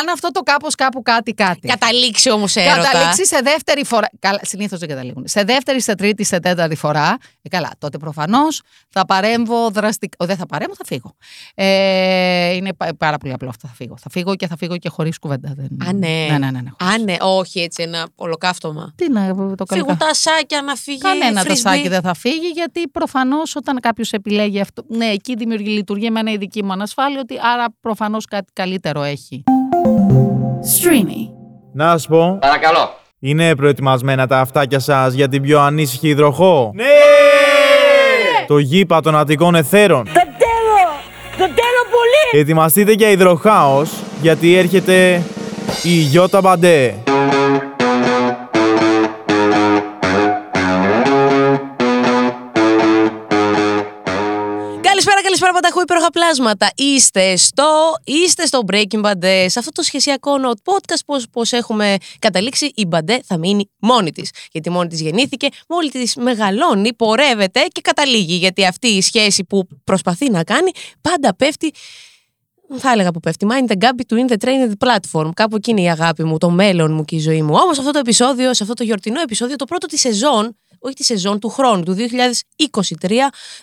Αν αυτό το κάπως κάπου κάτι κάτι. Καταλήξει όμως έρωτα. Καταλήξει σε δεύτερη φορά. Καλά, συνήθως δεν καταλήγουν. Σε δεύτερη, σε τρίτη, σε τέταρτη φορά. Ε, καλά, τότε προφανώς θα παρέμβω δραστικά. Ο, δεν θα παρέμβω, θα φύγω. Ε, είναι πα- πάρα πολύ απλό αυτό. Θα φύγω. Θα φύγω και θα φύγω και χωρίς κουβέντα. Δεν... Α, ναι. ναι, ναι, ναι, ναι. Α, ναι, όχι έτσι ένα ολοκαύτωμα. Τι να το Φύγουν κάνω. τα ασάκια να φύγει. Κανένα frisbee. τασάκι δεν θα φύγει, γιατί προφανώς όταν κάποιος επιλέγει αυτό. Ναι, εκεί δημιουργεί λειτουργία με ένα η δική μου ανασφάλεια, ότι άρα προφανώς κάτι καλύτερο έχει. Streamy. Να σου πω, Παρακαλώ. είναι προετοιμασμένα τα αυτάκια σας για την πιο ανήσυχη υδροχό; Ναι! Το γήπα των Αττικών Εθέρων. Το τέλο! Το τέλο πολύ! Ετοιμαστείτε για υδροχάος, γιατί έρχεται η Γιώτα Μπαντέ. Καλησπέρα, καλησπέρα, πανταχού υπέροχα πλάσματα. Είστε στο, είστε στο Breaking Bad. Σε αυτό το σχεσιακό note podcast, πώς, πώς έχουμε καταλήξει, η Μπαντέ θα μείνει μόνη της. Γιατί μόνη της γεννήθηκε, μόλι της μεγαλώνει, πορεύεται και καταλήγει. Γιατί αυτή η σχέση που προσπαθεί να κάνει, πάντα πέφτει θα έλεγα που πέφτει. Mind the gap between the train and the platform. Κάπου εκεί είναι η αγάπη μου, το μέλλον μου και η ζωή μου. Όμως αυτό το επεισόδιο, σε αυτό το γιορτινό επεισόδιο, το πρώτο της σεζόν, όχι τη σεζόν του χρόνου, του 2023,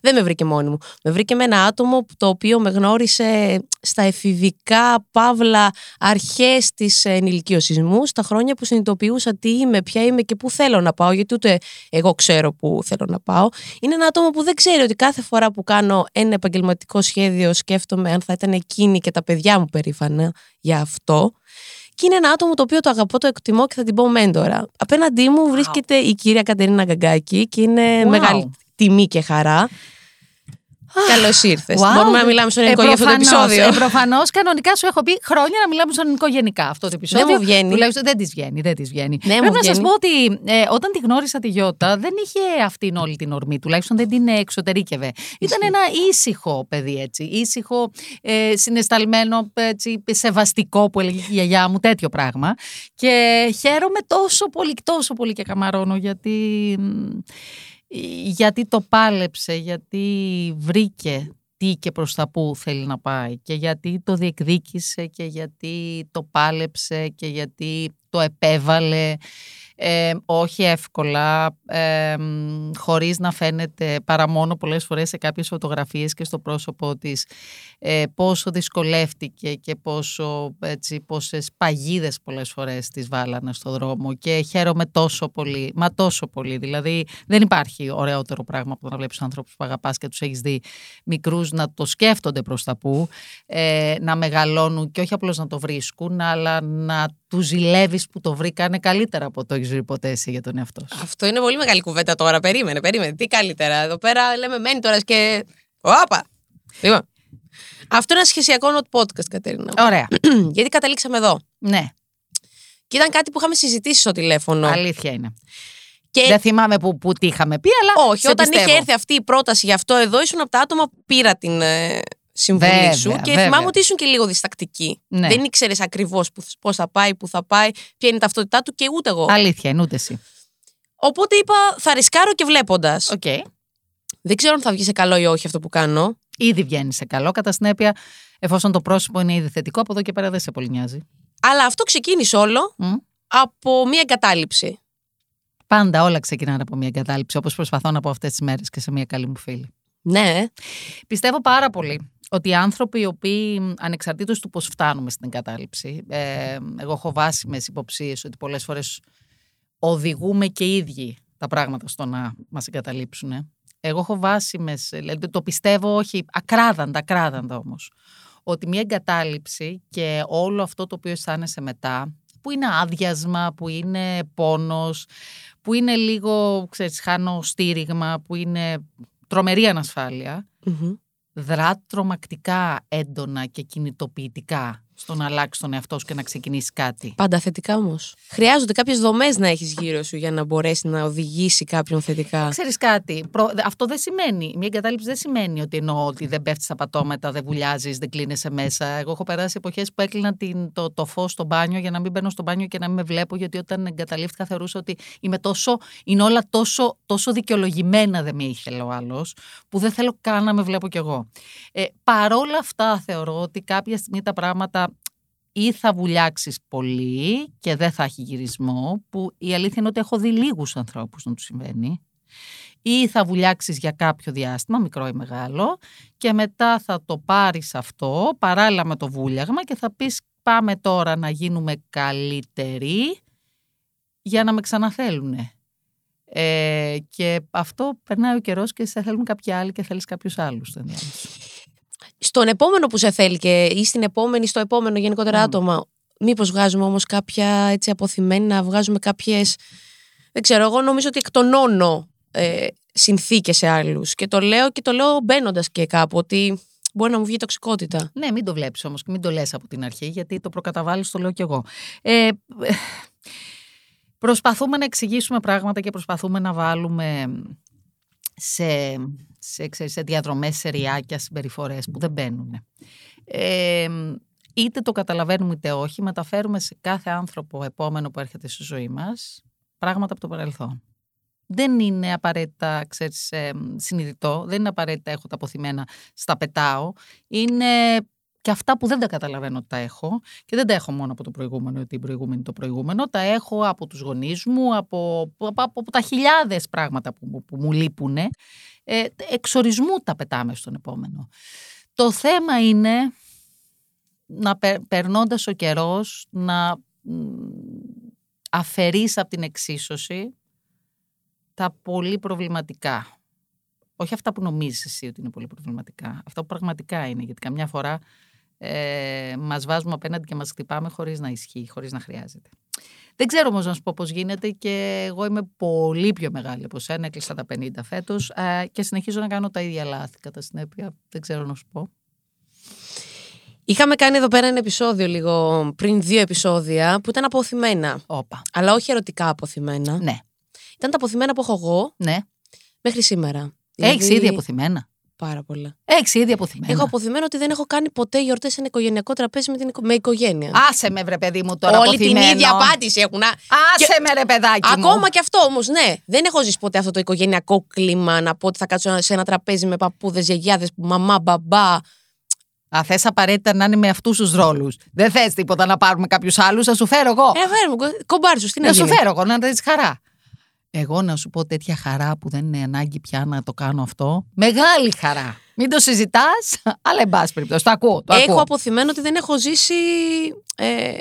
δεν με βρήκε μόνη μου. Με βρήκε με ένα άτομο το οποίο με γνώρισε στα εφηβικά παύλα αρχές της ενηλικίωσή μου, στα χρόνια που συνειδητοποιούσα τι είμαι, ποια είμαι και πού θέλω να πάω, γιατί ούτε εγώ ξέρω πού θέλω να πάω. Είναι ένα άτομο που δεν ξέρει ότι κάθε φορά που κάνω ένα επαγγελματικό σχέδιο σκέφτομαι αν θα ήταν εκείνη και τα παιδιά μου περήφανα για αυτό. Και είναι ένα άτομο το οποίο το αγαπώ, το εκτιμώ και θα την πω μέντορα. Απέναντί μου βρίσκεται η κυρία Κατερίνα Γκαγκάκη και είναι Wow. μεγάλη τιμή και χαρά. Καλώς ήρθες. Wow. Μπορούμε να μιλάμε στον ελληνικό για αυτό το επεισόδιο. Ε, Προφανώς, κανονικά σου έχω πει χρόνια να μιλάμε στον ελληνικό γενικά αυτό το επεισόδιο. μου βγαίνει. Τουλάχιστον δεν της βγαίνει. Δεν της βγαίνει. Ναι, μου Πρέπει να σας βγαίνει. πω ότι ε, όταν τη γνώρισα τη Γιώτα, δεν είχε αυτήν όλη την ορμή. Τουλάχιστον δεν την εξωτερήκευε. Ήταν ένα ήσυχο παιδί έτσι. Ήσυχο, ε, συναισθαλμένο, έτσι, σεβαστικό που έλεγε η γιαγιά μου, τέτοιο πράγμα. Και χαίρομαι τόσο πολύ, τόσο πολύ και καμαρώνω γιατί μ, γιατί το πάλεψε, γιατί βρήκε τι και προς τα που θέλει να πάει και γιατί το διεκδίκησε και γιατί το πάλεψε και γιατί το επέβαλε ε, όχι εύκολα, ε, μ, χωρίς να φαίνεται παρά μόνο πολλές φορές σε κάποιες φωτογραφίες και στο πρόσωπό της ε, πόσο δυσκολεύτηκε και πόσο, έτσι, πόσες παγίδες πολλές φορές τις βάλανε στο δρόμο. Και χαίρομαι τόσο πολύ, μα τόσο πολύ, δηλαδή δεν υπάρχει ωραιότερο πράγμα από το να βλέπεις ανθρώπους που αγαπάς και τους έχεις δει μικρούς να το σκέφτονται προς τα που, ε, να μεγαλώνουν και όχι απλώς να το βρίσκουν, αλλά να του ζηλεύεις που το βρήκανε καλύτερα από το έχεις βρει ποτέ εσύ για τον εαυτό σου; Αυτό είναι πολύ μεγάλη κουβέντα τώρα. Περίμενε, περίμενε. Τι καλύτερα; Εδώ πέρα λέμε μένει τώρα και. Όπα! Λοιπόν. Αυτό είναι ένα σχεσιακό not podcast, Κατερίνα. Ωραία. Γιατί καταλήξαμε εδώ. ναι, Και ήταν κάτι που είχαμε συζητήσει στο τηλέφωνο. αλήθεια είναι. Και Δεν θυμάμαι που, που τι είχαμε πει, αλλά. όχι, σε όταν πιστεύω. είχε έρθει αυτή η πρόταση για αυτό εδώ, ήσουν από τα άτομα που πήρα την ε, συμβουλή Βέβαια, σου. Και βέβαια. θυμάμαι ότι ήσουν και λίγο διστακτική. Ναι. Δεν ήξερες ακριβώς πώς θα πάει, πού θα πάει, ποια είναι η ταυτότητά του και ούτε εγώ. Αλήθεια είναι, ούτε εσύ. Οπότε είπα, θα ρισκάρω και βλέποντας. Οκ. Δεν ξέρω αν θα βγει σε καλό ή όχι αυτό που κάνω. Ήδη βγαίνει σε καλό. Κατά συνέπεια, εφόσον το πρόσωπο είναι ήδη θετικό, από εδώ και πέρα δεν σε πολύ νοιάζει. Αλλά αυτό ξεκίνησε όλο Μμ. από μια εγκατάλειψη. Πάντα όλα ξεκινάνε από μια εγκατάλειψη, όπως προσπαθώ να πω αυτές τις μέρες και σε μια καλή μου φίλη. Ναι. Πιστεύω πάρα πολύ ότι οι άνθρωποι οι οποίοι ανεξαρτήτως του πώς φτάνουμε στην εγκατάλειψη, ε, εγώ έχω βάσιμες υποψίες ότι πολλές φορές οδηγούμε και οι ίδιοι τα πράγματα στο να μας εγκαταλείψουν. ε. Εγώ έχω βάσιμες, δηλαδή το πιστεύω όχι, ακράδαντα, ακράδαντα όμως, ότι μια εγκατάλειψη και όλο αυτό το οποίο αισθάνεσαι μετά, που είναι άδειασμα, που είναι πόνος, που είναι λίγο, ξέρεις, χάνω στήριγμα, που είναι τρομερή ανασφάλεια, Μμμ. δρά τρομακτικά έντονα και κινητοποιητικά στο να αλλάξεις τον εαυτό σου και να ξεκινήσεις κάτι. Πάντα θετικά όμως. Χρειάζονται κάποιες δομές να έχεις γύρω σου για να μπορέσει να οδηγήσει κάποιον θετικά. Ξέρεις κάτι, προ- αυτό δεν σημαίνει, μια εγκατάλειψη δεν σημαίνει ότι εννοώ ότι δεν πέφτεις στα πατώματα, δεν βουλιάζεις, δεν κλείνεσαι μέσα. Εγώ έχω περάσει εποχές που έκλεινα την, το, το φως στο μπάνιο για να μην μπαίνω στο μπάνιο και να μην με βλέπω, γιατί όταν εγκαταλείφθηκα θεωρούσα ότι είμαι τόσο, είναι όλα τόσο, τόσο δικαιολογημένα δεν με ήθελε ο άλλος, που δεν θέλω καν να με βλέπω κι εγώ. Ε, παρόλα αυτά θεωρώ ότι κάποια στιγμή τα πράγματα ή θα βουλιάξεις πολύ και δεν θα έχει γυρισμό, που η αλήθεια είναι ότι έχω δει λίγους ανθρώπους να του συμβαίνει, ή θα βουλιάξεις για κάποιο διάστημα, μικρό ή μεγάλο, και μετά θα το πάρεις αυτό παράλληλα με το βούλιαγμα και θα πεις πάμε τώρα να γίνουμε καλύτεροι για να με ξαναθέλουνε. Ε, και αυτό περνάει ο καιρός και σε θέλουν κάποιοι άλλοι και θέλεις κάποιους άλλους. στο ενδιάμεσο. Στον επόμενο που σε θέλει και ή στην επόμενη, στο επόμενο γενικότερα Μμ. άτομα, μήπως βγάζουμε όμως κάποια έτσι αποθυμένη, να βγάζουμε κάποιες, δεν ξέρω, εγώ νομίζω ότι εκτονώνω ε, συνθήκες σε άλλους και το λέω και το λέω μπαίνοντας και κάπου ότι μπορεί να μου βγει τοξικότητα. Ναι, μην το βλέπεις όμως και μην το λες από την αρχή γιατί το προκαταβάλεις, το λέω κι εγώ. Ε, προσπαθούμε να εξηγήσουμε πράγματα και προσπαθούμε να βάλουμε σε, σε, ξέρεις, σε διαδρομές, σε ριάκια, συμπεριφορές που δεν μπαίνουν. Ε, είτε το καταλαβαίνουμε είτε όχι, μεταφέρουμε σε κάθε άνθρωπο επόμενο που έρχεται στη ζωή μας πράγματα από το παρελθόν. Δεν είναι απαραίτητα, ξέρεις, ε, συνειδητό, δεν είναι απαραίτητα έχω τα αποθυμένα, στα πετάω. Είναι και αυτά που δεν τα καταλαβαίνω ότι τα έχω και δεν τα έχω μόνο από το προηγούμενο, ότι η προηγούμενη το προηγούμενο, τα έχω από τους γονείς μου, από, από, από τα χιλιάδες πράγματα που, μου- που μου λείπουν. Ε, εξορισμού τα πετάμε στον επόμενο. Το θέμα είναι να πε, περνώντας ο καιρός να μ, αφαιρείς από την εξίσωση τα πολύ προβληματικά. Όχι αυτά που νομίζεις εσύ ότι είναι πολύ προβληματικά. Αυτά που πραγματικά είναι. Γιατί καμιά φορά ε, μας βάζουμε απέναντι και μας χτυπάμε χωρίς να ισχύει, χωρίς να χρειάζεται. Δεν ξέρω όμως να σου πω πώς γίνεται και εγώ είμαι πολύ πιο μεγάλη από σένα, έκλεισα τα 50 φέτος ε, και συνεχίζω να κάνω τα ίδια λάθη κατά συνέπεια. Δεν ξέρω να σου πω. Είχαμε κάνει εδώ πέρα ένα επεισόδιο λίγο πριν δύο επεισόδια που ήταν αποθυμένα. Όπα. Αλλά όχι ερωτικά αποθυμένα. Ναι, Ήταν τα αποθυμένα που έχω εγώ ναι. μέχρι σήμερα. Έχεις Δηλαδή, ήδη αποθυμένα. Πάρα πολλά. Έχεις ήδη αποθυμένα. Έχω αποθυμένο ότι δεν έχω κάνει ποτέ γιορτές σε ένα οικογενειακό τραπέζι με, την, οικο- με οικογένεια. Άσε με βρε παιδί μου τώρα Όλοι την αποθυμένο. ίδια απάντηση έχουν. α. Άσε με ρε παιδάκι μου. Ακόμα και αυτό όμως, ναι. Δεν έχω ζήσει ποτέ αυτό το οικογενειακό κλίμα να πω ότι θα κάτσω σε ένα τραπέζι με παππούδες, γιαγιάδες, μαμά, μπαμπά. Α, θες απαραίτητα να είναι με αυτούς τους ρόλους. Δεν θες τίποτα να πάρουμε κάποιους άλλους, θα σου φέρω εγώ. Ε, φέρε μου, κομπάρσου, τι να να σου γίνει; φέρω εγώ, να δεις χαρά. Εγώ να σου πω τέτοια χαρά που δεν είναι ανάγκη πια να το κάνω αυτό. Μεγάλη χαρά. Μην το συζητάς, αλλά εν πάση περιπτώσει. Το ακούω. Το Έχω ακούω. αποθυμένο ότι δεν έχω ζήσει ε,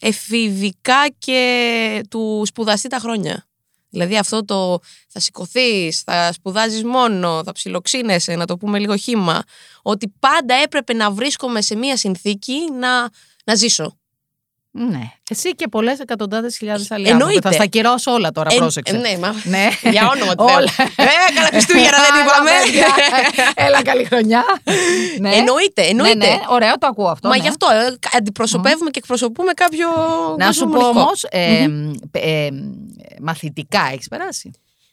εφηβικά και του σπουδαστεί τα χρόνια. Δηλαδή αυτό το θα σηκωθείς, θα σπουδάζεις μόνο, θα ψιλοξύνεσαι, να το πούμε λίγο χήμα. Ότι πάντα έπρεπε να βρίσκομαι σε μία συνθήκη να, να ζήσω. Ναι. Εσύ και πολλές εκατοντάδες χιλιάδες άλλοι Εννοείται. άνθρωποι. Θα στα κυρώσω όλα τώρα, Ε, πρόσεξε. ε, ναι, μα, Ναι. για όνομα του Θεού. Όλα. Ε, καλά Χριστούγεννα δεν Άλλα είπαμε. παιδιά. Έλα, καλή χρονιά. ναι. Εννοείται, εννοείται. Ναι, ναι, ωραίο, το ακούω αυτό. Μα ναι. γι' αυτό ε, αντιπροσωπεύουμε και εκπροσωπούμε κάποιο. Να κόσμο σου πω μονικό. όμως, ε, ε, μαθητικά έχεις περάσει;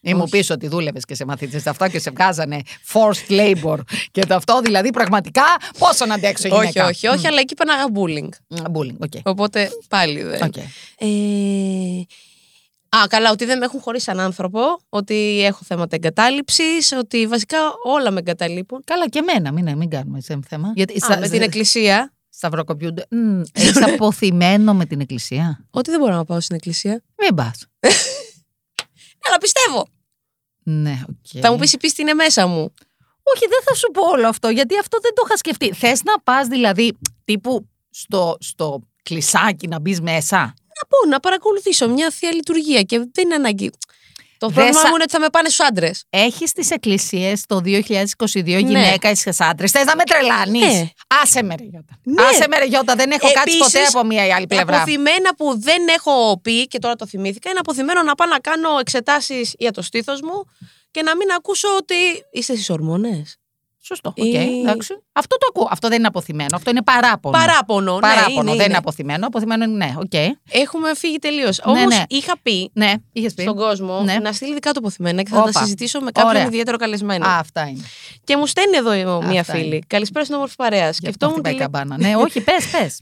Ή μου πεις ότι δούλευες και σε μαθητέ αυτό και σε βγάζανε forced labor και το αυτό δηλαδή πραγματικά πόσο να αντέξω Όχι, γυναίκα. όχι, όχι, αλλά εκεί πέναγα bullying. Bullying, οκ. Οπότε πάλι δεν. Οκ. Ε, Α, καλά, ότι δεν με έχουν χωρίσει σαν άνθρωπο, ότι έχω θέματα εγκατάλειψης, ότι βασικά όλα με εγκαταλείπουν. Καλά και εμένα, μην, μην κάνουμε σε θέμα. Γιατί Α, με την εκκλησία. Σταυροκοπιούνται. Έχεις αποθυμένο με την εκκλησία; Ότι δεν μπορώ να πάω στην εκκλησία. Μην πας. Αλλά πιστεύω. Ναι, οκ. Θα μου πεις η πίστη είναι μέσα μου. Όχι, δεν θα σου πω όλο αυτό, γιατί αυτό δεν το είχα σκεφτεί. Θες να πας δηλαδή τύπου στο, στο εκκλησάκι να μπεις μέσα; Να πω, να παρακολουθήσω μια θεία λειτουργία και δεν είναι ανάγκη. Το Δεν πρόβλημα σα- μου είναι ότι θα με πάνε στους άντρες. Έχει στις εκκλησίες το 2022 γυναίκα ή άντρες. Θες να με τρελάνεις; Ναι. Άσε με ρε Γιώτα. Ναι. Άσε με ρε Γιώτα. Δεν έχω κάτσει Επίσης, ποτέ από μία ή άλλη πλευρά. Απωθημένα που δεν έχω πει και τώρα το θυμήθηκα, είναι απωθημένο να πάω να κάνω εξετάσεις για το στήθος μου και να μην ακούσω ότι είστε στις ορμόνες. Σωστό. Οκ, Ή- εντάξει. Αυτό το ακούω. Αυτό δεν είναι απωθημένο. Αυτό είναι παράπονο. Παράπονο. Παράπονο. ναι, είναι, δεν είναι. είναι απωθημένο. Απωθημένο είναι ναι. Οκ. Έχουμε φύγει τελείως. Ναι, Όμως ναι. είχα πει Ναι, είχες πει. στον κόσμο Ναι. να στείλει δικά του απωθημένα και θα τα Όπα. συζητήσω με κάποιον Ωραία. ιδιαίτερο καλεσμένο. Α, αυτά είναι. Και μου στέλνει εδώ μία Αυτά φίλη. είναι. Καλησπέρα στην όμορφη παρέα. Γι' αυτό Σκεφτόμουν. χτυπάει τη η λέ- καμπάνα. ναι, όχι, πες, πες.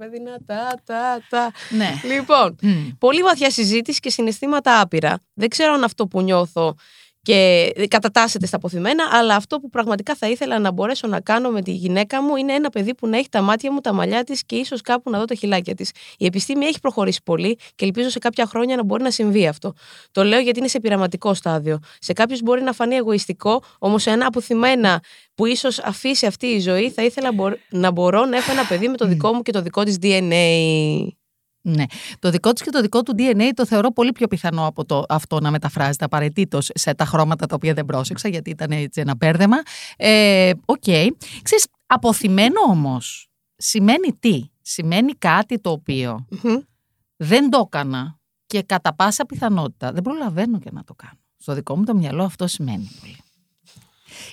Με δυνατά, τα, τα. ναι. Λοιπόν, Μμ. πολύ βαθιά συζήτηση και συναισθήματα άπειρα. Δεν ξέρω αν αυτό που νιώθω και κατατάσσεται στα αποθυμένα. Αλλά αυτό που πραγματικά θα ήθελα να μπορέσω να κάνω με τη γυναίκα μου είναι ένα παιδί που να έχει τα μάτια μου, τα μαλλιά της και ίσως κάπου να δω τα χιλάκια της. Η επιστήμη έχει προχωρήσει πολύ και ελπίζω σε κάποια χρόνια να μπορεί να συμβεί αυτό. Το λέω γιατί είναι σε πειραματικό στάδιο. Σε κάποιους μπορεί να φανεί εγωιστικό, όμως σε ένα αποθυμένα που ίσως αφήσει αυτή η ζωή, θα ήθελα να μπορώ να έχω ένα παιδί με το δικό μου και το δικό της DNA. Ναι. Το δικό της και το δικό του DNA το θεωρώ πολύ πιο πιθανό από το, αυτό να μεταφράζεται απαραιτήτως σε τα χρώματα τα οποία δεν πρόσεξα, γιατί ήταν έτσι ένα μπέρδεμα. Ε, οκ. Ε, okay. Ξέρεις, απωθημένο όμως σημαίνει τι; Σημαίνει κάτι το οποιο δεν το έκανα και κατά πάσα πιθανότητα δεν προλαβαίνω και να το κάνω. Στο δικό μου το μυαλό αυτό σημαίνει πολύ.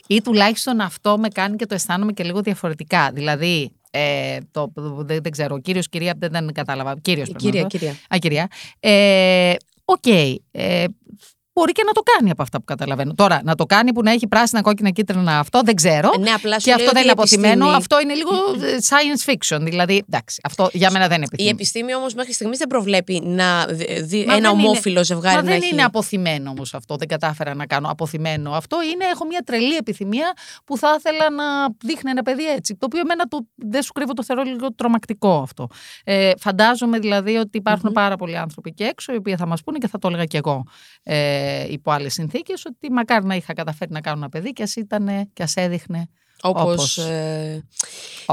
Ή τουλάχιστον αυτό με κάνει και το αισθάνομαι και λίγο διαφορετικά. Δηλαδή, ε, το, δεν, δεν ξέρω, ο κύριος, κυρία, δεν, δεν κατάλαβα. Κύριος, κυρία, κυρία. Α, κυρία. Ε, OK. Okay. Ε, μπορεί και να το κάνει από αυτά που καταλαβαίνω. Τώρα, να το κάνει που να έχει πράσινα, κόκκινα, κίτρινα αυτό δεν ξέρω. Ναι, απλά και αυτό δεν είναι απωθημένο. Αυτό είναι λίγο ε, science fiction. Δηλαδή, εντάξει, αυτό για μένα δεν είναι επιθυμεί. Η επιστήμη όμως μέχρι στιγμής δεν προβλέπει να δει ένα ομόφυλο ζευγάρι. Μα δεν έχει... είναι απωθημένο όμως αυτό. Δεν κατάφερα να κάνω αποθυμένο. Αυτό είναι, έχω μια τρελή επιθυμία που θα ήθελα να δείχνει ένα παιδί έτσι. Το οποίο εμένα το, δεν σου κρύβω το θεωρώ λίγο τρομακτικό αυτό. Ε, φαντάζομαι δηλαδή ότι υπάρχουν mm-hmm. πάρα πολλοί άνθρωποι και έξω οι οποίοι θα μας πούνε και θα το έλεγα κι εγώ. Ε, υπό άλλες συνθήκες, ότι μακάρι να είχα καταφέρει να κάνω ένα παιδί και ας ήταν και ας έδειχνε όπως, ε,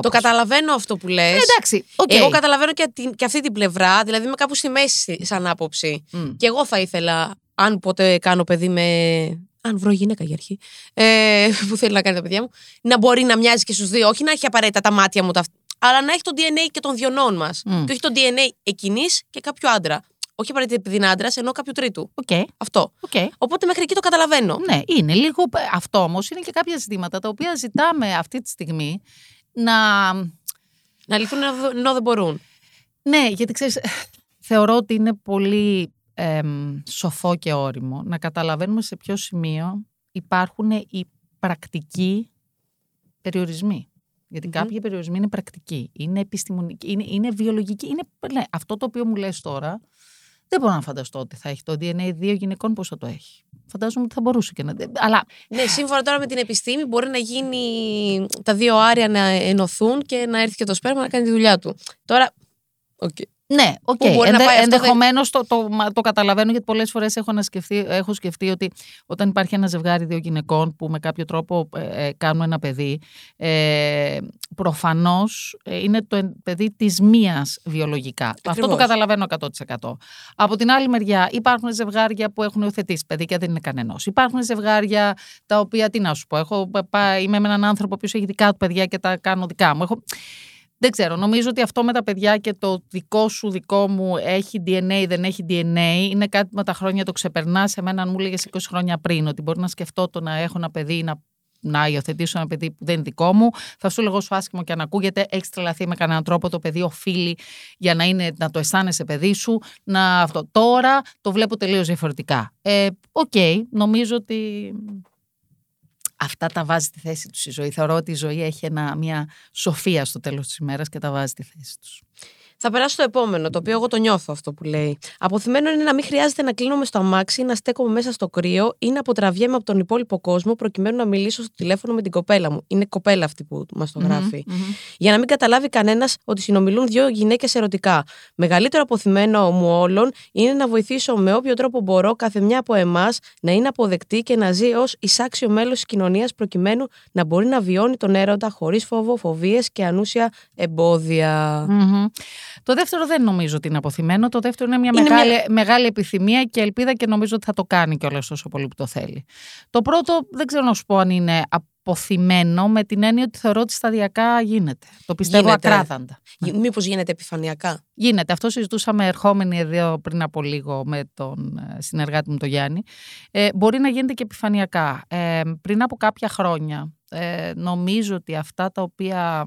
Το καταλαβαίνω αυτό που λες. Ε, εντάξει, okay. Εγώ καταλαβαίνω και, την, και αυτή την πλευρά, δηλαδή είμαι κάπου στη μέση σαν άποψη. Και εγώ θα ήθελα, αν ποτέ κάνω παιδί με... Αν βρω γυναίκα για αρχή, ε, που θέλει να κάνει τα παιδιά μου, να μπορεί να μοιάζει και στους δύο. Όχι να έχει απαραίτητα τα μάτια μου, τα, αλλά να έχει το DNA και των διονών μας. Και όχι το DNA εκείνης και κάποιο άντρα όχι απαραίτητα επειδή είναι άντρας, ενώ κάποιου τρίτου. Okay. Αυτό. Okay. Οπότε μέχρι εκεί το καταλαβαίνω. Ναι, είναι λίγο. Αυτό όμως είναι και κάποια ζητήματα τα οποία ζητάμε αυτή τη στιγμή να. Να λυθούν ενώ δεν μπορούν. Ναι, γιατί ξέρεις, θεωρώ ότι είναι πολύ ε, σοφό και όριμο να καταλαβαίνουμε σε ποιο σημείο υπάρχουν οι πρακτικοί περιορισμοί. Γιατί mm-hmm. κάποιοι περιορισμοί είναι πρακτικοί, είναι επιστημονικοί, είναι, είναι βιολογικοί. Είναι, ναι, αυτό το οποίο μου λες τώρα δεν μπορώ να φανταστώ ότι θα έχει το DNA δύο γυναικών πώς θα το έχει. Φαντάζομαι ότι θα μπορούσε και να. Αλλά... Ναι, σύμφωνα τώρα με την επιστήμη, μπορεί να γίνει τα δύο άρια να ενωθούν και να έρθει και το σπέρμα να κάνει τη δουλειά του. Τώρα. Okay. Ναι, OK. Okay. Ενδε, Ενδεχομένως το, το, το, καταλαβαίνω γιατί πολλές φορές έχω, έχω σκεφτεί ότι όταν υπάρχει ένα ζευγάρι δύο γυναικών που με κάποιο τρόπο ε, ε κάνουν ένα παιδί, ε, προφανώς ε, είναι το παιδί της μίας βιολογικά. Αυτό το καταλαβαίνω 100%. Από την άλλη μεριά, υπάρχουν ζευγάρια που έχουν υιοθετήσει παιδί και δεν είναι κανένας. Υπάρχουν ζευγάρια τα οποία, τι να σου πω, έχω, είμαι με έναν άνθρωπο που έχει δικά του παιδιά και τα κάνω δικά μου. Έχω, δεν ξέρω. Νομίζω ότι αυτό με τα παιδιά και το δικό σου δικό μου έχει DNA, δεν έχει DNA, είναι κάτι που με τα χρόνια το ξεπερνάς. Σε μένα, αν μου έλεγε 20 χρόνια πριν, ότι μπορεί να σκεφτώ το να έχω ένα παιδί, να να υιοθετήσω ένα παιδί που δεν είναι δικό μου. Θα σου έλεγα όσο άσχημο και αν ακούγεται, έχεις τρελαθεί με κανέναν τρόπο. Το παιδί οφείλει για να, είναι, να το αισθάνεσαι παιδί σου. Να αυτό. Τώρα το βλέπω τελείως διαφορετικά. Ε, οκ, νομίζω ότι αυτά τα βάζει στη θέση τους η ζωή. Θεωρώ ότι η ζωή έχει ένα, μια σοφία στο τέλος της ημέρας και τα βάζει στη θέση τους. Θα περάσω στο επόμενο, το οποίο εγώ το νιώθω αυτό που λέει. Αποθυμένο είναι να μην χρειάζεται να κλείνομαι στο αμάξι, να στέκομαι μέσα στο κρύο ή να αποτραβιέμαι από τον υπόλοιπο κόσμο προκειμένου να μιλήσω στο τηλέφωνο με την κοπέλα μου. Είναι κοπέλα αυτή που μας το γραφει Για να μην καταλάβει κανένας ότι συνομιλούν δύο γυναίκες ερωτικά. Μεγαλύτερο αποθυμένο μου όλων είναι να βοηθήσω με όποιο τρόπο μπορώ κάθε μια από εμάς να είναι αποδεκτή και να ζει ως εισάξιο μέλος της κοινωνίας προκειμένου να μπορεί να βιώνει τον έρωτα χωρίς φόβο, φοβίες και ανούσια εμπόδια. Το δεύτερο δεν νομίζω ότι είναι αποθυμένο. Το δεύτερο είναι μια, μεγάλη, μεγάλη επιθυμία και ελπίδα και νομίζω ότι θα το κάνει κιόλας όσο πολύ που το θέλει. Το πρώτο δεν ξέρω να σου πω αν είναι αποθυμένο με την έννοια ότι θεωρώ ότι σταδιακά γίνεται. Το πιστεύω γίνεται. ακράδαντα. Μήπως γίνεται επιφανειακά; Γίνεται. Αυτό συζητούσαμε ερχόμενοι εδώ πριν από λίγο με τον ε, συνεργάτη μου τον Γιάννη. Ε, μπορεί να γίνεται και επιφανειακά. Ε, πριν από κάποια χρόνια ε, νομίζω ότι αυτά τα οποία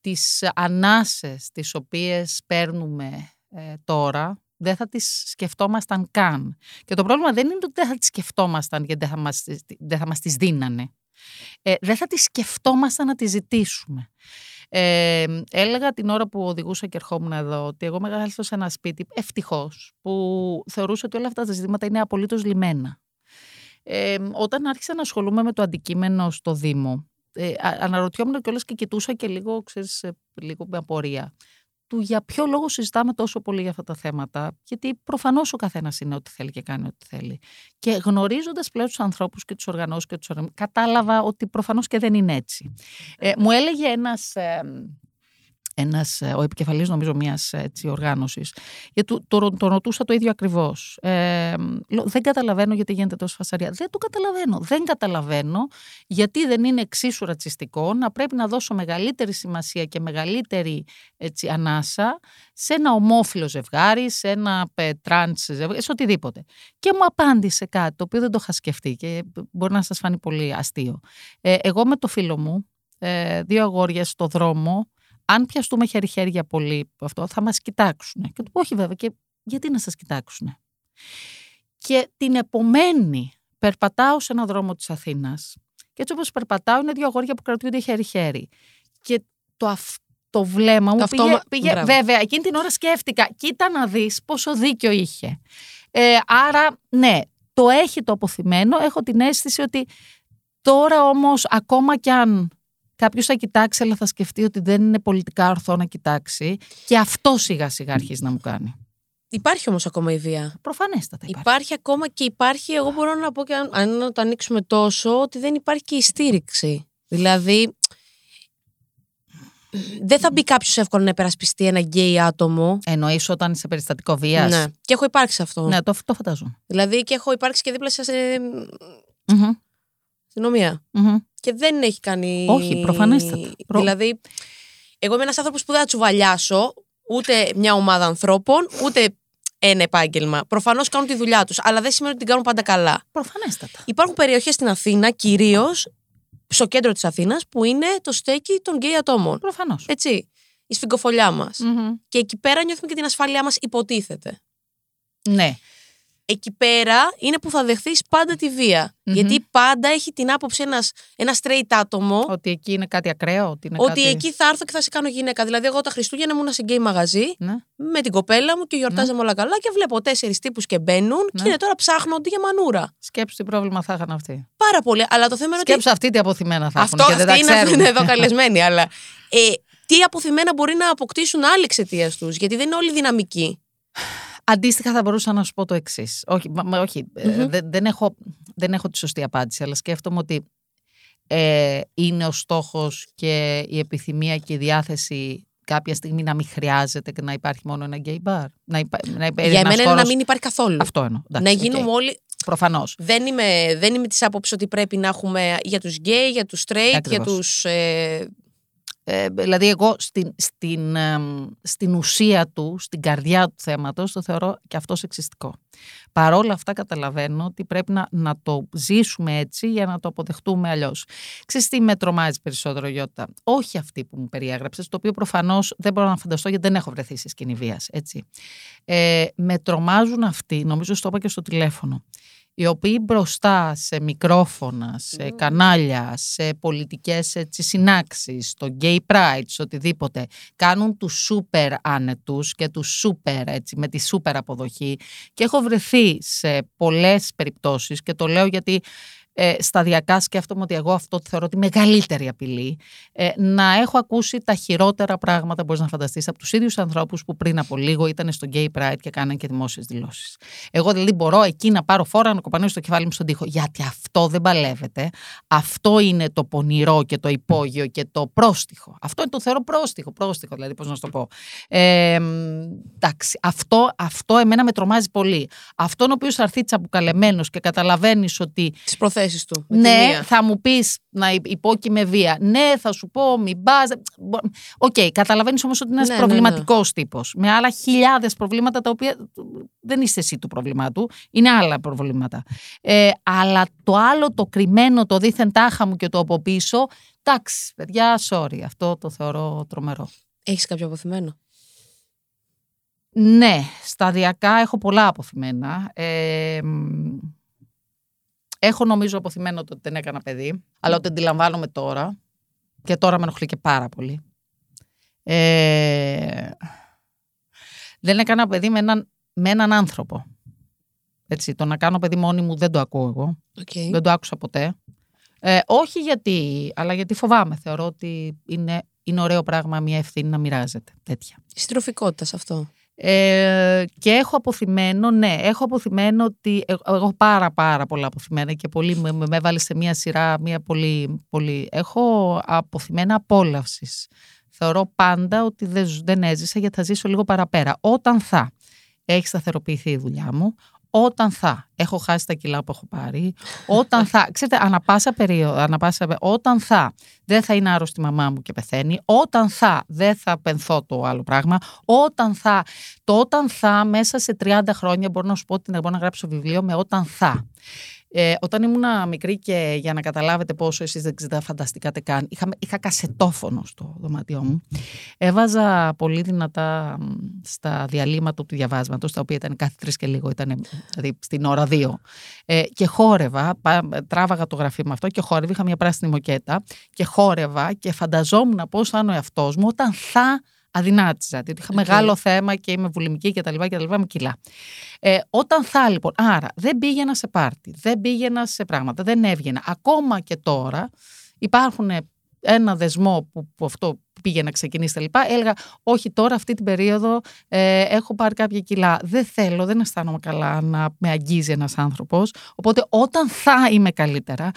τις ανάσες τις οποίες παίρνουμε ε, τώρα δεν θα τις σκεφτόμασταν καν. Και το πρόβλημα δεν είναι ότι δεν θα τις σκεφτόμασταν γιατί δεν θα μας, δεν θα μας τις δίνανε. Ε, δεν θα τις σκεφτόμασταν να τις ζητήσουμε. Ε, έλεγα την ώρα που οδηγούσα και ερχόμουν εδώ ότι εγώ μεγάλωσα σε ένα σπίτι ευτυχώς που θεωρούσα ότι όλα αυτά τα ζητήματα είναι απολύτως λιμένα. Ε, όταν άρχισα να ασχολούμαι με το αντικείμενο στο Δήμο, ε, α- αναρωτιόμουν κιόλας και κοιτούσα και λίγο, ξέρεις, ε, λίγο με απορία του για ποιο λόγο συζητάμε τόσο πολύ για αυτά τα θέματα. Γιατί προφανώς ο καθένας είναι ό,τι θέλει και κάνει ό,τι θέλει. Και γνωρίζοντας πλέον τους ανθρώπους και τους οργανώσεις και τους οργανώσει, κατάλαβα ότι προφανώς και δεν είναι έτσι. Ε, μου έλεγε ένας. Ένας, ε, ο επικεφαλής νομίζω μιας έτσι, οργάνωσης γιατί το, το, το ρωτούσα το ίδιο ακριβώς ε, λέω, δεν καταλαβαίνω γιατί γίνεται τόση φασαρία δεν το καταλαβαίνω δεν καταλαβαίνω γιατί δεν είναι εξίσου ρατσιστικό να πρέπει να δώσω μεγαλύτερη σημασία και μεγαλύτερη έτσι, ανάσα σε ένα ομόφυλο ζευγάρι, σε ένα ε, τρανς ζευγάρι, σε οτιδήποτε. Και μου απάντησε κάτι το οποίο δεν το είχα σκεφτεί και μπορεί να σας φανεί πολύ αστείο. Ε, εγώ με το φίλο μου, ε, δύο αγόρια στο δρόμο, αν πιαστούμε χέρι-χέρια πολύ από αυτό, θα μας κοιτάξουν. Και του πω, όχι βέβαια, και γιατί να σας κοιτάξουν. Και την επομένη περπατάω σε ένα δρόμο της Αθήνας και έτσι όπως περπατάω είναι δύο αγόρια που κρατούνται χέρι-χέρι. Και το αυτό το βλέμμα μου Το πήγε, αυτόμα- πήγε Μπράβο. βέβαια, εκείνη την ώρα σκέφτηκα, κοίτα να δεις πόσο δίκιο είχε. Ε, άρα, ναι, το έχει το αποθυμένο, έχω την αίσθηση ότι τώρα όμως ακόμα κι αν κάποιος θα κοιτάξει αλλά θα σκεφτεί ότι δεν είναι πολιτικά ορθό να κοιτάξει και αυτό σιγά σιγά αρχίζει να μου κάνει. Υπάρχει όμως ακόμα η βία. Προφανέστατα υπάρχει. Υπάρχει ακόμα και υπάρχει, εγώ μπορώ να πω και αν, αν να το ανοίξουμε τόσο, ότι δεν υπάρχει και η στήριξη. Δηλαδή, δεν θα μπει κάποιος εύκολα να υπερασπιστεί ένα γκέι άτομο. Εννοείς όταν είσαι περιστατικό βίας; Ναι. Και έχω υπάρξει σε αυτό. Ναι, το, το φαντάζομαι. Δηλαδή και έχω υπάρξει και δίπλα σε Μμμ, αστυνομία. μμμ. Και δεν έχει κάνει. Όχι, προφανέστατα. Προ- Δηλαδή, εγώ είμαι ένας άνθρωπος που δεν θα τσουβαλιάσω ούτε μια ομάδα ανθρώπων, ούτε ένα επάγγελμα. Προφανώς κάνουν τη δουλειά τους, αλλά δεν σημαίνει ότι την κάνουν πάντα καλά. Προφανέστατα. Υπάρχουν περιοχές στην Αθήνα, κυρίως στο κέντρο της Αθήνας, που είναι το στέκι των γκέι ατόμων. Προφανώς. Έτσι. Η σφυγγοφολιά μας. Μμμ. Και εκεί πέρα νιώθουμε και την ασφάλειά μας, υποτίθεται. Ναι. Εκεί πέρα είναι που θα δεχθείς πάντα τη βία. Μμμ. Γιατί πάντα έχει την άποψη ένας, ένας straight άτομο Ότι εκεί είναι κάτι ακραίο. Ότι, είναι ότι κάτι... εκεί θα έρθω και θα σε κάνω γυναίκα. Δηλαδή, εγώ τα Χριστούγεννα ήμουν σε γκέι μαγαζί Ναι. με την κοπέλα μου και γιορτάζαμε όλα καλά και βλέπω τέσσερις τύπους και μπαίνουν Ναι. και είναι τώρα ψάχνονται για μανούρα. Σκέψου τι πρόβλημα θα είχαν αυτοί. Πάρα πολύ. Αλλά το θέμα είναι ότι. Σκέψου αυτοί τι αποθυμένα θα Αυτό έχουν και δεν τα αυτοί είναι, ξέρουν. είναι εδώ καλεσμένοι. αλλά ε, τι αποθυμένα μπορεί να αποκτήσουν άλλοι εξαιτίας τους. Γιατί δεν είναι όλοι δυναμικοί. Αντίστοιχα θα μπορούσα να σου πω το εξής. Όχι, μα- μα όχι ε, Μμμ. δεν, δεν, έχω, δεν έχω τη σωστή απάντηση, αλλά σκέφτομαι ότι ε, είναι ο στόχος και η επιθυμία και η διάθεση κάποια στιγμή να μην χρειάζεται και να υπάρχει μόνο ένα gay bar. Να, υπά, να υπάρχει για ένας μένα είναι να χώρος- μην υπάρχει καθόλου. Αυτό εννοώ. να εντάξει, γίνουμε οκ. όλοι. Προφανώς. Δεν είμαι, δεν είμαι της άποψης ότι πρέπει να έχουμε για τους γκέι, για τους straight, για Ακριβώς. τους... Ε, Ε, δηλαδή εγώ στην, στην, εμ, στην ουσία του, στην καρδιά του θέματος, το θεωρώ και αυτό σεξιστικό. Παρόλα αυτά καταλαβαίνω ότι πρέπει να, να το ζήσουμε έτσι για να το αποδεχτούμε αλλιώς. Ξέρεις τι με τρομάζει περισσότερο Γιώτα; Όχι αυτή που μου περιέγραψες, το οποίο προφανώς δεν μπορώ να φανταστώ γιατί δεν έχω βρεθεί σε σκηνή βίας, έτσι. Ε, με τρομάζουν αυτοί, νομίζω στο είπα και στο τηλέφωνο, οι οποίοι μπροστά σε μικρόφωνα, σε κανάλια, σε πολιτικές έτσι, συνάξεις, στο gay pride, σε οτιδήποτε, κάνουν τους σούπερ άνετους και τους σούπερ έτσι, με τη σούπερ αποδοχή. Και έχω βρεθεί σε πολλές περιπτώσεις και το λέω γιατί ε, σταδιακά σκέφτομαι ότι εγώ αυτό το θεωρώ τη μεγαλύτερη απειλή ε, να έχω ακούσει τα χειρότερα πράγματα μπορείς να φανταστείς από τους ίδιους ανθρώπους που πριν από λίγο ήταν στο Gay Pride και κάναν και δημόσιες δηλώσεις. Εγώ δηλαδή μπορώ εκεί να πάρω φόρα να κοπανίσω το κεφάλι μου στον τοίχο γιατί αυτό δεν παλεύεται. Αυτό είναι το πονηρό και το υπόγειο και το πρόστιχο. Αυτό είναι το θεωρώ πρόστιχο, πρόστιχο δηλαδή πώς να σου το πω. Ε, μ, εντάξει, αυτό, αυτό εμένα με τρομάζει πολύ. Αυτόν ο οποίος θα έρθει τσαμπουκαλεμένος και καταλαβαίνεις ότι τις προθέσεις του. με τη ναι, μία. θα μου πεις να υπόκει με βία. Ναι, θα σου πω, μην πας. Οκ, καταλαβαίνεις όμως ότι είναι ένας Ναι, ναι, ναι. προβληματικός τύπος. Με άλλα χιλιάδες προβλήματα τα οποία δεν είσαι εσύ το πρόβλημά του, είναι άλλα προβλήματα. Ε, αλλά το άλλο, το κρυμμένο, το δίθεν τάχα μου και το από πίσω, εντάξει, παιδιά, sorry, αυτό το θεωρώ τρομερό. Έχεις κάποιο απωθημένο; Ναι, σταδιακά έχω πολλά απωθημένα. Ε, μ, έχω νομίζω απωθημένο το ότι δεν έκανα παιδί, αλλά ότι αντιλαμβάνομαι τώρα και τώρα με ενοχλεί και πάρα πολύ. Ε, δεν έκανα παιδί με έναν, με έναν άνθρωπο. Έτσι, το να κάνω παιδί μόνη μου δεν το ακούω εγώ. Οκ. Δεν το άκουσα ποτέ. Ε, όχι γιατί, αλλά γιατί φοβάμαι. Θεωρώ ότι είναι, είναι ωραίο πράγμα μια ευθύνη να μοιράζεται. Τέτοια. Η συντροφικότητας σε αυτό. Ε, και έχω αποθυμένο, ναι, έχω αποθυμένο ότι ε- εγώ έχω πάρα πάρα πολλά αποθυμένα και πολύ με, με έβαλες σε μια σειρά, μια πολύ, πολύ. Έχω αποθυμένα απόλαυσης. Θεωρώ πάντα ότι δεν, ζ- δεν έζησα γιατί θα ζήσω λίγο παραπέρα. Όταν θα έχει σταθεροποιηθεί η δουλειά μου, όταν θα έχω χάσει τα κιλά που έχω πάρει, όταν θα, ξέρετε, ανα πάσα περίοδο, ανα πάσα, πε- όταν θα δεν θα είναι άρρωστη η μαμά μου και πεθαίνει, όταν θα δεν θα πενθώ το άλλο πράγμα, όταν θα, το όταν θα μέσα σε 30 χρόνια μπορώ να σου πω ότι μπορώ να γράψω βιβλίο με όταν θα. Ε, όταν ήμουν μικρή και για να καταλάβετε πόσο εσείς δεν τα φανταστήκατε καν, είχα, είχα κασετόφωνο στο δωμάτιό μου. Έβαζα πολύ δυνατά μ, στα διαλείμματα του διαβάσματος, τα οποία ήταν κάθε τρεις και λίγο, ήταν δηλαδή στην ώρα δύο. Ε, και χόρευα, πά- τράβαγα το γραφείο με αυτό και χόρευα, είχα μια πράσινη μοκέτα και χόρευα και φανταζόμουν πώς θα είναι ο εαυτός μου όταν θα αδυνάτιζα. Διότι είχα Οκ. μεγάλο θέμα και είμαι βουλημική και τα λοιπά και τα λοιπά με κιλά. Ε, όταν θα λοιπόν, άρα δεν πήγαινα σε πάρτι, δεν πήγαινα σε πράγματα, δεν έβγαινα. Ακόμα και τώρα υπάρχουν ένα δεσμό που, που αυτό πήγε να ξεκινήσει τα λοιπά, έλεγα όχι τώρα αυτή την περίοδο ε, έχω πάρει κάποια κιλά, δεν θέλω, δεν αισθάνομαι καλά να με αγγίζει ένας άνθρωπος, οπότε όταν θα είμαι καλύτερα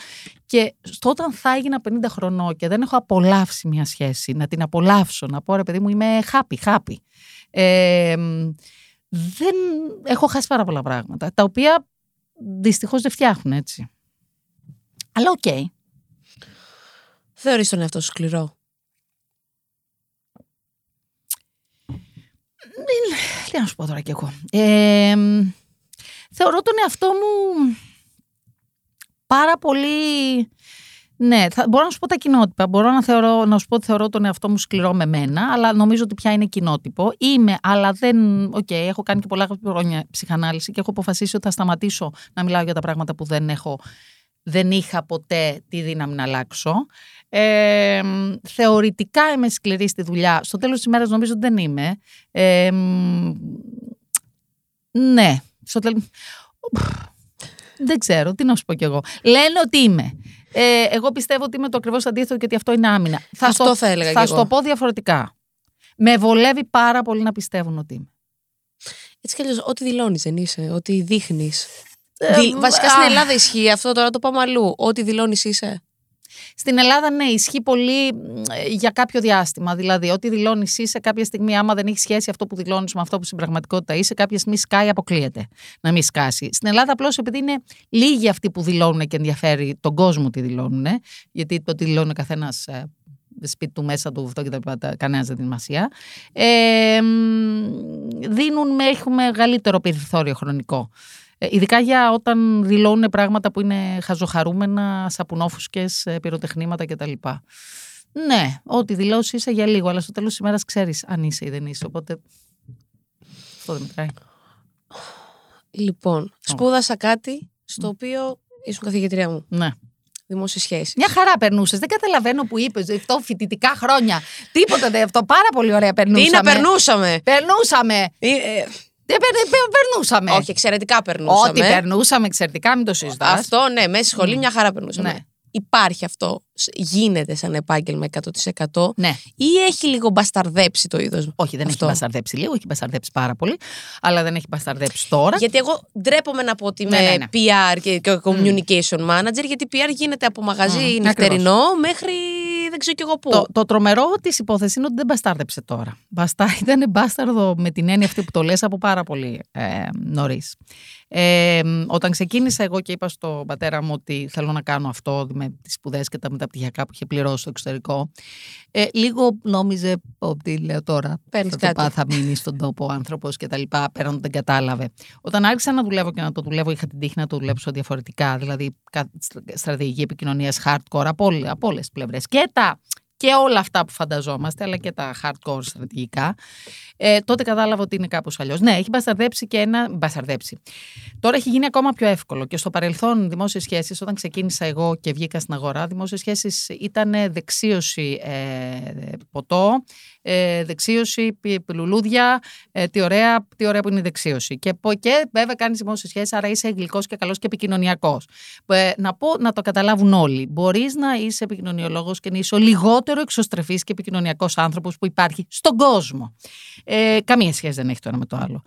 και στο όταν θα έγινα 50 χρονών και δεν έχω απολαύσει μια σχέση, να την απολαύσω, να πω ρε παιδί μου είμαι happy, happy. Ε, δεν έχω χάσει πάρα πολλά πράγματα, τα οποία δυστυχώς δεν φτιάχνουν έτσι. Αλλά οκ. Θεωρείς τον εαυτό σου σκληρό; Τι να σου πω τώρα κι εγώ. Ε, θεωρώ τον εαυτό μου πάρα πολύ... Ναι, θα, μπορώ να σου πω τα κοινότυπα. Μπορώ να, θεωρώ, να σου πω ότι θεωρώ τον εαυτό μου σκληρό με μένα, αλλά νομίζω ότι πια είναι κοινότυπο. Είμαι, αλλά δεν. Οκ, έχω κάνει και πολλά χρόνια ψυχανάλυση και έχω αποφασίσει ότι θα σταματήσω να μιλάω για τα πράγματα που δεν έχω. Δεν είχα ποτέ τη δύναμη να αλλάξω. Ε, θεωρητικά είμαι σκληρή στη δουλειά. Στο τέλος της ημέρας νομίζω ότι δεν είμαι. Ε, μ, ναι. Στο τέλος... Δεν ξέρω, τι να σου πω κι εγώ. Λένε ότι είμαι. Ε, εγώ πιστεύω ότι είμαι το ακριβώς αντίθετο και ότι αυτό είναι άμυνα. Θα Αυτό στο- θα έλεγα Θα κι σου εγώ. το πω διαφορετικά. Με βολεύει πάρα πολύ να πιστεύουν ότι είμαι. Έτσι κι αλλιώς, ό,τι δηλώνεις δεν είσαι, ό,τι δείχνεις. Ε, Δι- Βασικά στην α. Ελλάδα ισχύει αυτό, τώρα το πάμε αλλού. Ό,τι δηλώνεις είσαι. Στην Ελλάδα, ναι, ισχύει πολύ μ, ε, για κάποιο διάστημα. Δηλαδή, ό,τι δηλώνεις είσαι κάποια στιγμή, άμα δεν έχεις σχέση αυτό που δηλώνεις με αυτό που στην πραγματικότητα είσαι, κάποια στιγμή σκάει, αποκλείεται να μην σκάσει. Στην Ελλάδα, απλώς επειδή είναι λίγοι αυτοί που δηλώνουν και ενδιαφέρει τον κόσμο τι δηλώνουν, γιατί το τι δηλώνει ο καθένας σπίτι του μέσα του, αυτό και τα λοιπά, κανένας δεν την σημασία. Ε, μ, δίνουν, με- έχουν μεγαλύτερο περιθώριο χρονικό. Ε, ειδικά για όταν δηλώνουν πράγματα που είναι χαζοχαρούμενα, σαπουνόφουσκες, ε, πυροτεχνήματα κτλ. Ναι, ό,τι δηλώσεις είσαι για λίγο, αλλά στο τέλος της ημέρας ξέρεις αν είσαι ή δεν είσαι. Οπότε. Αυτό δεν μετράει. Λοιπόν, σπούδασα κάτι στο οποίο ήσουν καθηγητρία μου. Ναι. Δημόσιες σχέσεις. Μια χαρά περνούσες. Δεν καταλαβαίνω που είπες αυτό φοιτητικά χρόνια. Τίποτα δεν αυτό. Πάρα πολύ ωραία περνούσαμε. Τι να περνούσαμε. Περνούσαμε; Ε, ε, Δεν περ- πε- περνούσαμε. όχι, εξαιρετικά περνούσαμε. Ό,τι περνούσαμε εξαιρετικά, μην το συζητάς. Αυτό, ναι, μέσα στη σχολή Μμ. μια χαρά περνούσαμε. Ναι. Υπάρχει αυτό, σ- γίνεται σαν επάγγελμα 100% Ναι. ή έχει λίγο μπασταρδέψει το είδος Όχι, δεν αυτό; έχει μπασταρδέψει λίγο, έχει μπασταρδέψει πάρα πολύ. Αλλά δεν έχει μπασταρδέψει τώρα. Γιατί εγώ ντρέπομαι να πω ότι είμαι Ναι, ναι, ναι. PR και και communication manager, γιατί PR γίνεται από μαγαζί Μμ, νυχτερινό μέχρι δεν ξέρω κι εγώ πού. Το, το τρομερό της υπόθεσης είναι ότι δεν μπαστάρδεψε τώρα. Μπαστά, ήταν μπάσταρδο με την έννοια αυτή που το λες από πάρα πολύ ε, νωρίς. Ε, όταν ξεκίνησα εγώ και είπα στον πατέρα μου ότι θέλω να κάνω αυτό με τις σπουδές και τα μεταπτυχιακά που είχε πληρώσει στο εξωτερικό, ε, λίγο νόμιζε ότι λέω τώρα Παίρνεις θα, το κάτι. πά, θα μείνει στον τόπο ο άνθρωπος και τα λοιπά, πέραν ότι δεν κατάλαβε. Όταν άρχισα να δουλεύω και να το δουλεύω, είχα την τύχη να το δουλέψω διαφορετικά, δηλαδή κα- στρατηγική επικοινωνίας hardcore από, όλ- από όλες τις πλευρές. Και τα και όλα αυτά που φανταζόμαστε, αλλά και τα hardcore στρατηγικά, ε, τότε κατάλαβα ότι είναι κάπως αλλιώς. Ναι, έχει μπασταρδέψει και ένα. Μπασταρδέψει. Τώρα έχει γίνει ακόμα πιο εύκολο. Και στο παρελθόν, δημόσιες σχέσεις, όταν ξεκίνησα εγώ και βγήκα στην αγορά, δημόσιες σχέσεις ήταν δεξίωση ε, ποτό, Ε, δεξίωση, πι- πι- λουλούδια, ε, τι, ωραία, τι ωραία που είναι η δεξίωση. Και, πω- και βέβαια κάνει δημόσιε σχέσει, άρα είσαι γλυκός και καλός και επικοινωνιακός. Ε, να πω να το καταλάβουν όλοι. Μπορείς να είσαι επικοινωνιολόγος και να είσαι ο λιγότερο εξωστρεφής και επικοινωνιακός άνθρωπος που υπάρχει στον κόσμο. Ε, καμία σχέση δεν έχει το ένα με το άλλο.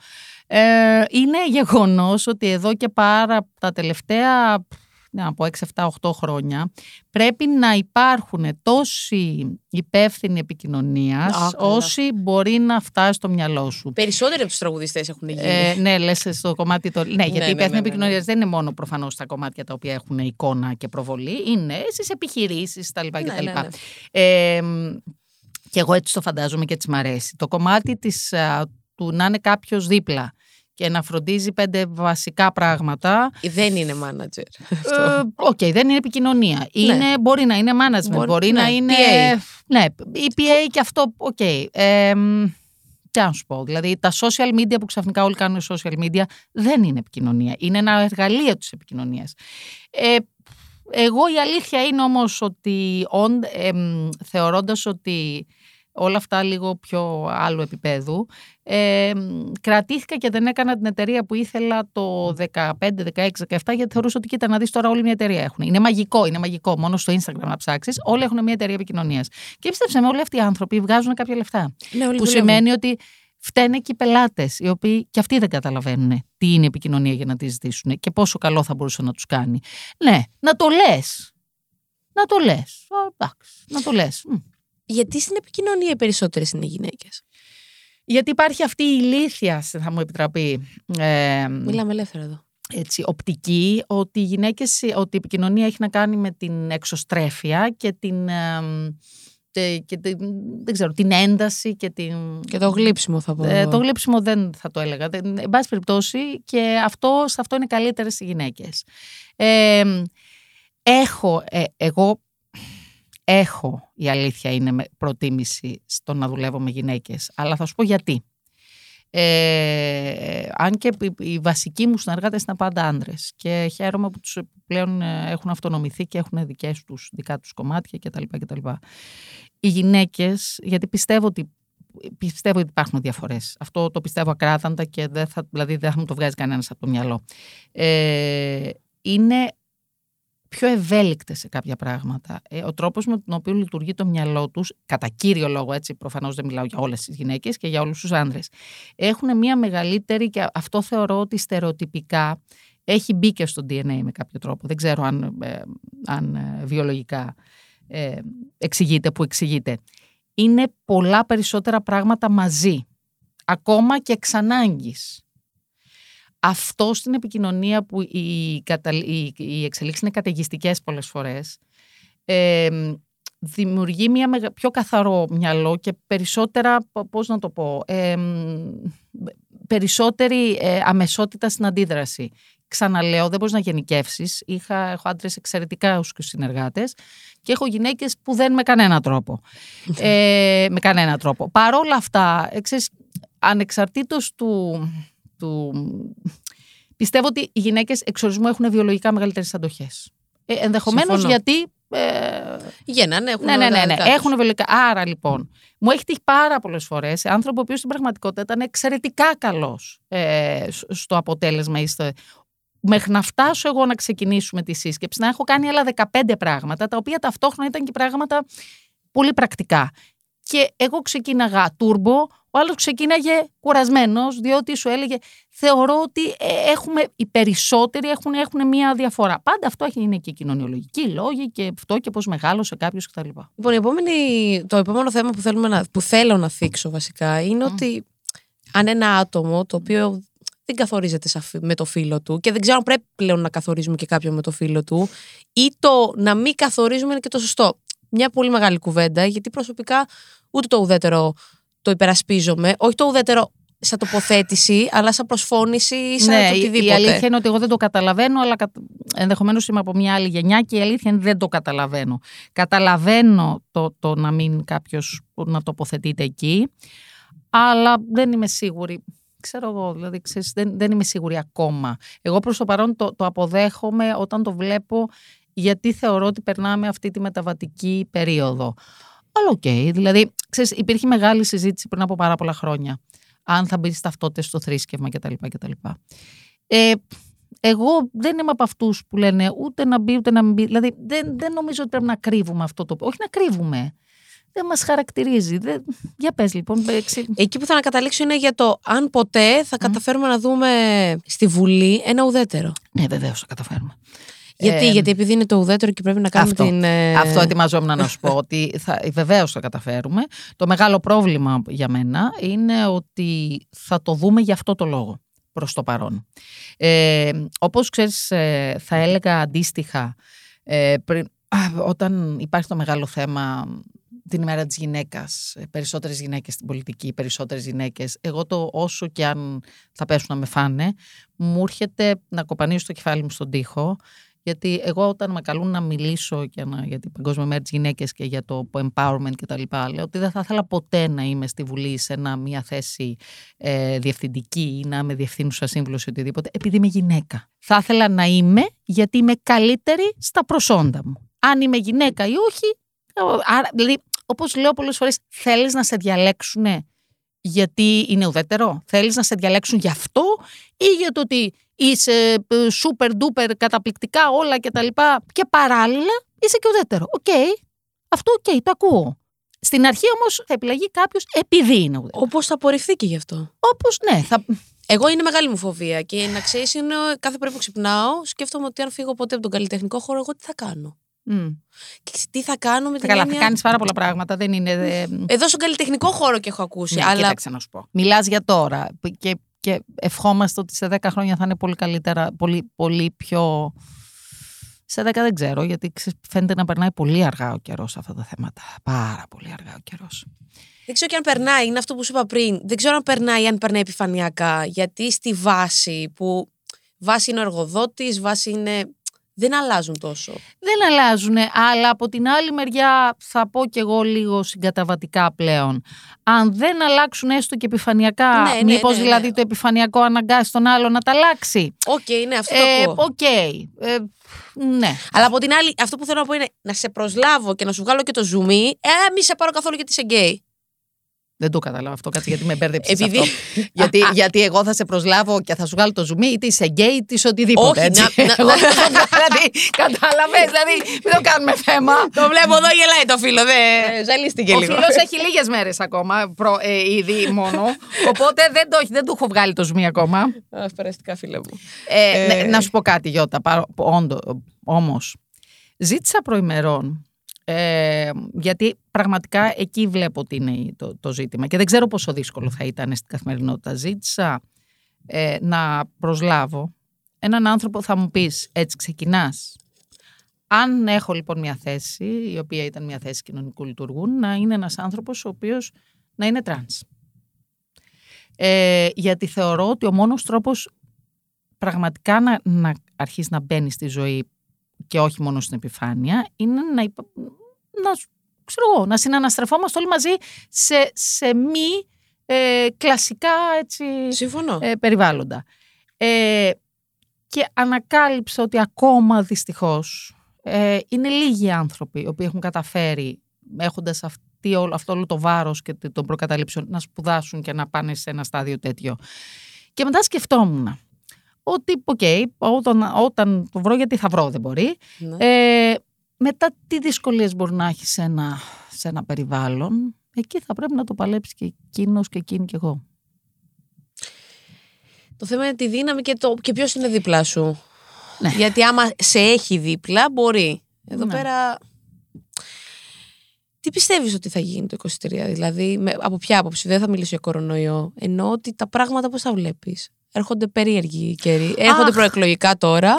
Ε, είναι γεγονός ότι εδώ και πάρα τα τελευταία να πω 6, 7, 8 χρόνια πρέπει να υπάρχουν τόσοι υπεύθυνοι επικοινωνίας Α, καλά. όσοι μπορεί να φτάσει στο μυαλό σου. Περισσότεροι από τους τραγουδιστές έχουν γίνει. Ε, ναι, λες στο κομμάτι το. Ναι, γιατί ναι, η υπεύθυνη ναι, ναι, επικοινωνίας ναι. δεν είναι μόνο προφανώς τα κομμάτια τα οποία έχουν εικόνα και προβολή, είναι στις επιχειρήσεις κτλ. Ναι, κτλ. ναι, ναι. Ε, μ, και εγώ έτσι το φαντάζομαι και έτσι μ' αρέσει. Το κομμάτι της, α, του να είναι κάποιος δίπλα και να φροντίζει πέντε βασικά πράγματα. Δεν είναι manager. ε, Οκ, δεν είναι επικοινωνία. Είναι, Μπορεί να είναι management, Μπορεί- μπορεί, ναι, να είναι. PA. Ναι, η PA και αυτό. Οκ. Ε, μ, τι να σου πω. Δηλαδή, τα social media που ξαφνικά όλοι κάνουν social media δεν είναι επικοινωνία. Είναι ένα εργαλείο της επικοινωνίας. Ε, εγώ η αλήθεια είναι όμως ότι ον, εμ, θεωρώντας ότι όλα αυτά λίγο πιο άλλου επίπεδου εμ, κρατήθηκα και δεν έκανα την εταιρεία που ήθελα το 15, 16, 17 γιατί θεωρούσα ότι κοίτα να δεις τώρα όλη μια εταιρεία έχουν. Είναι μαγικό, είναι μαγικό. Μόνο στο Instagram να ψάξεις όλοι έχουν μια εταιρεία επικοινωνίας. Και πίστεψε με όλοι αυτοί οι άνθρωποι βγάζουν κάποια λεφτά. ναι, όλοι Που δουλεύουν. σημαίνει ότι φταίνε και οι πελάτες, οι οποίοι και αυτοί δεν καταλαβαίνουν τι είναι η επικοινωνία για να τη ζητήσουν και πόσο καλό θα μπορούσε να τους κάνει. Ναι, να το λες. Να το λες. Εντάξει, να το λες. Γιατί στην επικοινωνία οι περισσότερε είναι γυναίκες. Γιατί υπάρχει αυτή η ηλίθια, θα μου επιτραπεί, ε, Μιλάμε ελεύθερα εδώ. έτσι, οπτική, ότι οι γυναίκες, ότι η επικοινωνία έχει να κάνει με την εξωστρέφεια και την, ε, τε- και την, δεν ξέρω, την ένταση και την... Και το γλύψιμο θα πω. Ε, το γλύψιμο δεν θα το έλεγα. Δεν- Εν πάση περιπτώσει και αυτό, σε αυτό είναι καλύτερες οι γυναίκες. Ε, έχω, ε, εγώ έχω, η αλήθεια είναι με προτίμηση στο να δουλεύω με γυναίκες. Αλλά θα σου πω γιατί. Ε, αν και οι- οι βασικοί μου συνεργάτες είναι πάντα άντρες και χαίρομαι που τους πλέον ε, έχουν αυτονομηθεί και έχουν δικές τους, δικά τους κομμάτια κτλ. κτλ. Οι γυναίκες, γιατί πιστεύω ότι πιστεύω ότι υπάρχουν διαφορές. Αυτό το πιστεύω ακράδαντα και δεν θα, δηλαδή δεν θα μου το βγάζει κανένας από το μυαλό. Ε, είναι πιο ευέλικτες σε κάποια πράγματα. Ε, ο τρόπος με τον οποίο λειτουργεί το μυαλό τους, κατά κύριο λόγο, έτσι προφανώς δεν μιλάω για όλες τις γυναίκες και για όλους τους άνδρες, έχουν μια μεγαλύτερη και αυτό θεωρώ ότι στερεοτυπικά έχει μπει και στο DNA με κάποιο τρόπο. Δεν ξέρω αν, ε, αν ε, βιολογικά ε, εξηγείται που εξηγείται. Είναι πολλά περισσότερα πράγματα μαζί. Ακόμα και εξ ανάγκης. Αυτό στην επικοινωνία που οι, κατα... οι, οι εξελίξεις είναι καταιγιστικές πολλές φορές ε, δημιουργεί μια μεγα- πιο καθαρό μυαλό και περισσότερα, π- πώς να το πω, ε, περισσότερη ε, αμεσότητα στην αντίδραση. Ξαναλέω, δεν μπορείς να γενικεύσεις. Έχω άντρες εξαιρετικά συνεργάτες και έχω γυναίκες που δεν με κανένα τρόπο. ε, με κανένα τρόπο. Παρ' όλα αυτά, ε, ξέρεις, ανεξαρτήτως του, του... Πιστεύω ότι οι γυναίκες εξορισμού έχουν βιολογικά μεγαλύτερες αντοχές. Ε, ενδεχομένως Συμφωνώ. γιατί... Ε, Γεννάνε, έχουν ναι, ναι, ναι, τα ναι. δικά τους. Έχουν βιολογικά. Άρα λοιπόν, μου έχει τύχει πάρα πολλές φορές σε άνθρωπο ο οποίο στην πραγματικότητα ήταν εξαιρετικά καλός ε, σ- στο αποτέλεσμα ή στο- Μέχρι να φτάσω εγώ να ξεκινήσουμε τη σύσκεψη, να έχω κάνει άλλα 15 πράγματα, τα οποία ταυτόχρονα ήταν και πράγματα πολύ πρακτικά. Και εγώ ξεκίναγα τούρμπο, ο άλλος ξεκίναγε κουρασμένος, διότι σου έλεγε: Θεωρώ ότι ε, έχουμε, οι περισσότεροι έχουν, έχουν μία διαφορά. Πάντα αυτό έχει- είναι και κοινωνιολογικοί λόγοι και αυτό και πώς μεγάλωσε κάποιος κτλ. Λοιπόν, η επόμενη, το επόμενο θέμα που, θέλουμε να, που θέλω να θίξω βασικά είναι ότι αν ένα άτομο το οποίο δεν καθορίζεται σαφ- με το φίλο του και δεν ξέρω αν πρέπει πλέον να καθορίζουμε και κάποιον με το φίλο του ή το να μην καθορίζουμε είναι και το σωστό. Μια πολύ μεγάλη κουβέντα γιατί προσωπικά ούτε το ουδέτερο το υπερασπίζομαι. Όχι το ουδέτερο σαν τοποθέτηση, αλλά σαν προσφώνηση ή σαν Ναι, το η- οτιδήποτε. η αλήθεια είναι ότι εγώ δεν το καταλαβαίνω, αλλά ενδεχομένως είμαι από μια άλλη γενιά και η αλήθεια είναι ότι δεν το καταλαβαίνω. Καταλαβαίνω το, το να μην κάποιος να τοποθετείται εκεί, αλλά δεν είμαι σίγουρη. Ξέρω εγώ, δηλαδή ξέρεις, δεν, δεν είμαι σίγουρη ακόμα. Εγώ προς το παρόν το, το αποδέχομαι όταν το βλέπω γιατί θεωρώ ότι περνάμε αυτή τη μεταβατική περίοδο. Αλλά οκ, δηλαδή, ξέρεις, υπήρχε μεγάλη συζήτηση πριν από πάρα πολλά χρόνια. Αν θα μπει στις ταυτότητες στο θρήσκευμα κτλ. κτλ. Ε, εγώ δεν είμαι από αυτούς που λένε ούτε να μπει ούτε να μην μπει. Δηλαδή, δεν, δεν νομίζω ότι πρέπει να κρύβουμε αυτό το. Όχι να κρύβουμε. Δεν μας χαρακτηρίζει. Δεν... Για πες λοιπόν. εξή- Εκεί που θα καταλήξω είναι για το αν ποτέ θα καταφέρουμε να δούμε στη Βουλή ένα ουδέτερο. Ναι, βεβαίως θα καταφέρουμε. Γιατί, Ε, γιατί επειδή είναι το ουδέτερο και πρέπει να κάνουμε αυτό. την. ε, Αυτό ετοιμαζόμουν να σου πω ότι θα, βεβαίως θα καταφέρουμε. Το μεγάλο πρόβλημα για μένα είναι ότι θα το δούμε για αυτό το λόγο προς το παρόν. Ε, όπως ξέρεις ε, θα έλεγα αντίστοιχα ε, πριν, α, όταν υπάρχει το μεγάλο θέμα την ημέρα της γυναίκας, ε, περισσότερες γυναίκες στην πολιτική, περισσότερες γυναίκες, εγώ το όσο και αν θα πέσουν να με φάνε, μου έρχεται να κοπανίσω το κεφάλι μου στον τοίχο γιατί εγώ όταν με καλούν να μιλήσω για, να, για την Παγκόσμια Μέρα της Γυναίκες και για το empowerment και τα λοιπά, λέω ότι δεν θα ήθελα ποτέ να είμαι στη Βουλή σε ένα, μια θέση ε, διευθυντική ή να είμαι διευθύνουσα σύμβουλος ή οτιδήποτε, επειδή είμαι γυναίκα. Θα ήθελα να είμαι γιατί είμαι καλύτερη στα προσόντα μου. Αν είμαι γυναίκα ή όχι, ε, άρα, δηλαδή, όπως λέω πολλές φορές, θέλεις να σε διαλέξουνε γιατί είναι ουδέτερο; Θέλεις να σε διαλέξουν γι' αυτό ή για το ότι είσαι ε, super duper καταπληκτικά όλα και τα λοιπά και παράλληλα είσαι και ουδέτερο. Οκ, αυτό οκ, το ακούω. Στην αρχή όμως θα επιλεγεί κάποιος επειδή είναι ουδέτερος. Όπως θα απορριφθεί και γι' αυτό. Όπως ναι, θα... Εγώ είναι μεγάλη μου φοβία και να ξέρεις, είναι κάθε πρωί που ξυπνάω, σκέφτομαι ότι αν φύγω ποτέ από τον καλλιτεχνικό χώρο, εγώ τι θα κάνω. Μμ. Και τι θα κάνω με Θα την καλά, θα έννοια- κάνεις πάρα πολλά πράγματα, δεν είναι... ε, Εδώ στον καλλιτεχνικό χώρο και έχω ακούσει. Ναι, αλλά κοίταξε να σου πω. Μιλάς για τώρα και, και ευχόμαστε ότι σε 10 χρόνια θα είναι πολύ καλύτερα, πολύ, πολύ πιο. Σε 10 δεν ξέρω, γιατί ξε- φαίνεται να περνάει πολύ αργά ο καιρός σε αυτά τα θέματα. Πάρα πολύ αργά ο καιρός. δεν ξέρω και αν περνάει, είναι αυτό που σου είπα πριν. Δεν ξέρω αν περνάει, αν περνάει επιφανειακά. Γιατί στη βάση που. Βάση είναι ο εργοδότης, βάση είναι. Δεν αλλάζουν τόσο. Δεν αλλάζουν, αλλά από την άλλη μεριά θα πω κι εγώ λίγο συγκαταβατικά πλέον. Αν δεν αλλάξουν έστω και επιφανειακά, Ναι, ναι, μήπως ναι, ναι. δηλαδή το επιφανειακό αναγκάσει τον άλλο να τα αλλάξει; Οκ, ναι, αυτό το Ε, ακούω. Οκ. Ε, ναι. Αλλά από την άλλη, αυτό που θέλω να πω είναι να σε προσλάβω και να σου βγάλω και το ζουμί, ε, μη σε πάρω καθόλου γιατί είσαι γκέι. Δεν το κατάλαβα αυτό, κάτσε γιατί με μπέρδεψες. Επειδή- Αυτό. γιατί, γιατί εγώ θα σε προσλάβω και θα σου βγάλω το ζουμί, είτε είσαι γκέι, είτε είσαι οτιδήποτε. Όχι, έτσι. να- να- Εγώ δεν το- δηλαδή, κατάλαβες, δηλαδή, μην το κάνουμε θέμα. το βλέπω εδώ, γελάει το φίλο. Δε, ζαλίστηκε Ο λίγο. φίλος έχει λίγες μέρες ακόμα, προ, ε, ήδη μόνο. Οπότε δεν το, έχει- δεν του έχω βγάλει το ζουμί ακόμα. Α, περαστικά, φίλε μου. Ε, Ε. ναι, να σου πω κάτι, Γιώτα, όντω, όμως. Ζήτησα προημερών, ε, γιατί πραγματικά εκεί βλέπω ότι είναι το, το ζήτημα και δεν ξέρω πόσο δύσκολο θα ήταν στην καθημερινότητα. Ζήτησα ε, να προσλάβω έναν άνθρωπο, θα μου πεις, έτσι ξεκινάς. Αν έχω λοιπόν μια θέση, η οποία ήταν μια θέση κοινωνικού λειτουργού, να είναι ένας άνθρωπος ο οποίος να είναι τρανς. Ε, γιατί θεωρώ ότι ο μόνος τρόπος πραγματικά να, να αρχίσεις να μπαίνεις στη ζωή και όχι μόνο στην επιφάνεια είναι να, υπα... να, ξέρω εγώ, να συναναστρεφόμαστε όλοι μαζί σε, σε μη ε, κλασικά έτσι, Συμφωνώ. ε, περιβάλλοντα. Ε, και ανακάλυψα ότι ακόμα δυστυχώς ε, είναι λίγοι άνθρωποι οι οποίοι έχουν καταφέρει έχοντας αυτή, όλο, αυτό όλο το βάρος και των προκαταλήψεων να σπουδάσουν και να πάνε σε ένα στάδιο τέτοιο. Και μετά σκεφτόμουν ότι, οκ, όταν, όταν το βρω, γιατί θα βρω, δεν μπορεί. Ναι. Ε, μετά τι δυσκολίες μπορεί να έχεις σε ένα, σε ένα περιβάλλον, εκεί θα πρέπει να το παλέψεις και εκείνος και εκείνη και εγώ. Το θέμα είναι τη δύναμη και, το, και ποιος είναι δίπλα σου. Ναι. Γιατί άμα σε έχει δίπλα, μπορεί. Εδώ Ναι. πέρα. Τι πιστεύεις ότι θα γίνει το 23, δηλαδή, με, από ποια άποψη, δεν θα μιλήσω για κορονοϊό. Εννοώ ότι τα πράγματα πώς τα βλέπεις; Έρχονται περίεργοι καιροί. Έρχονται Αχ. προεκλογικά τώρα.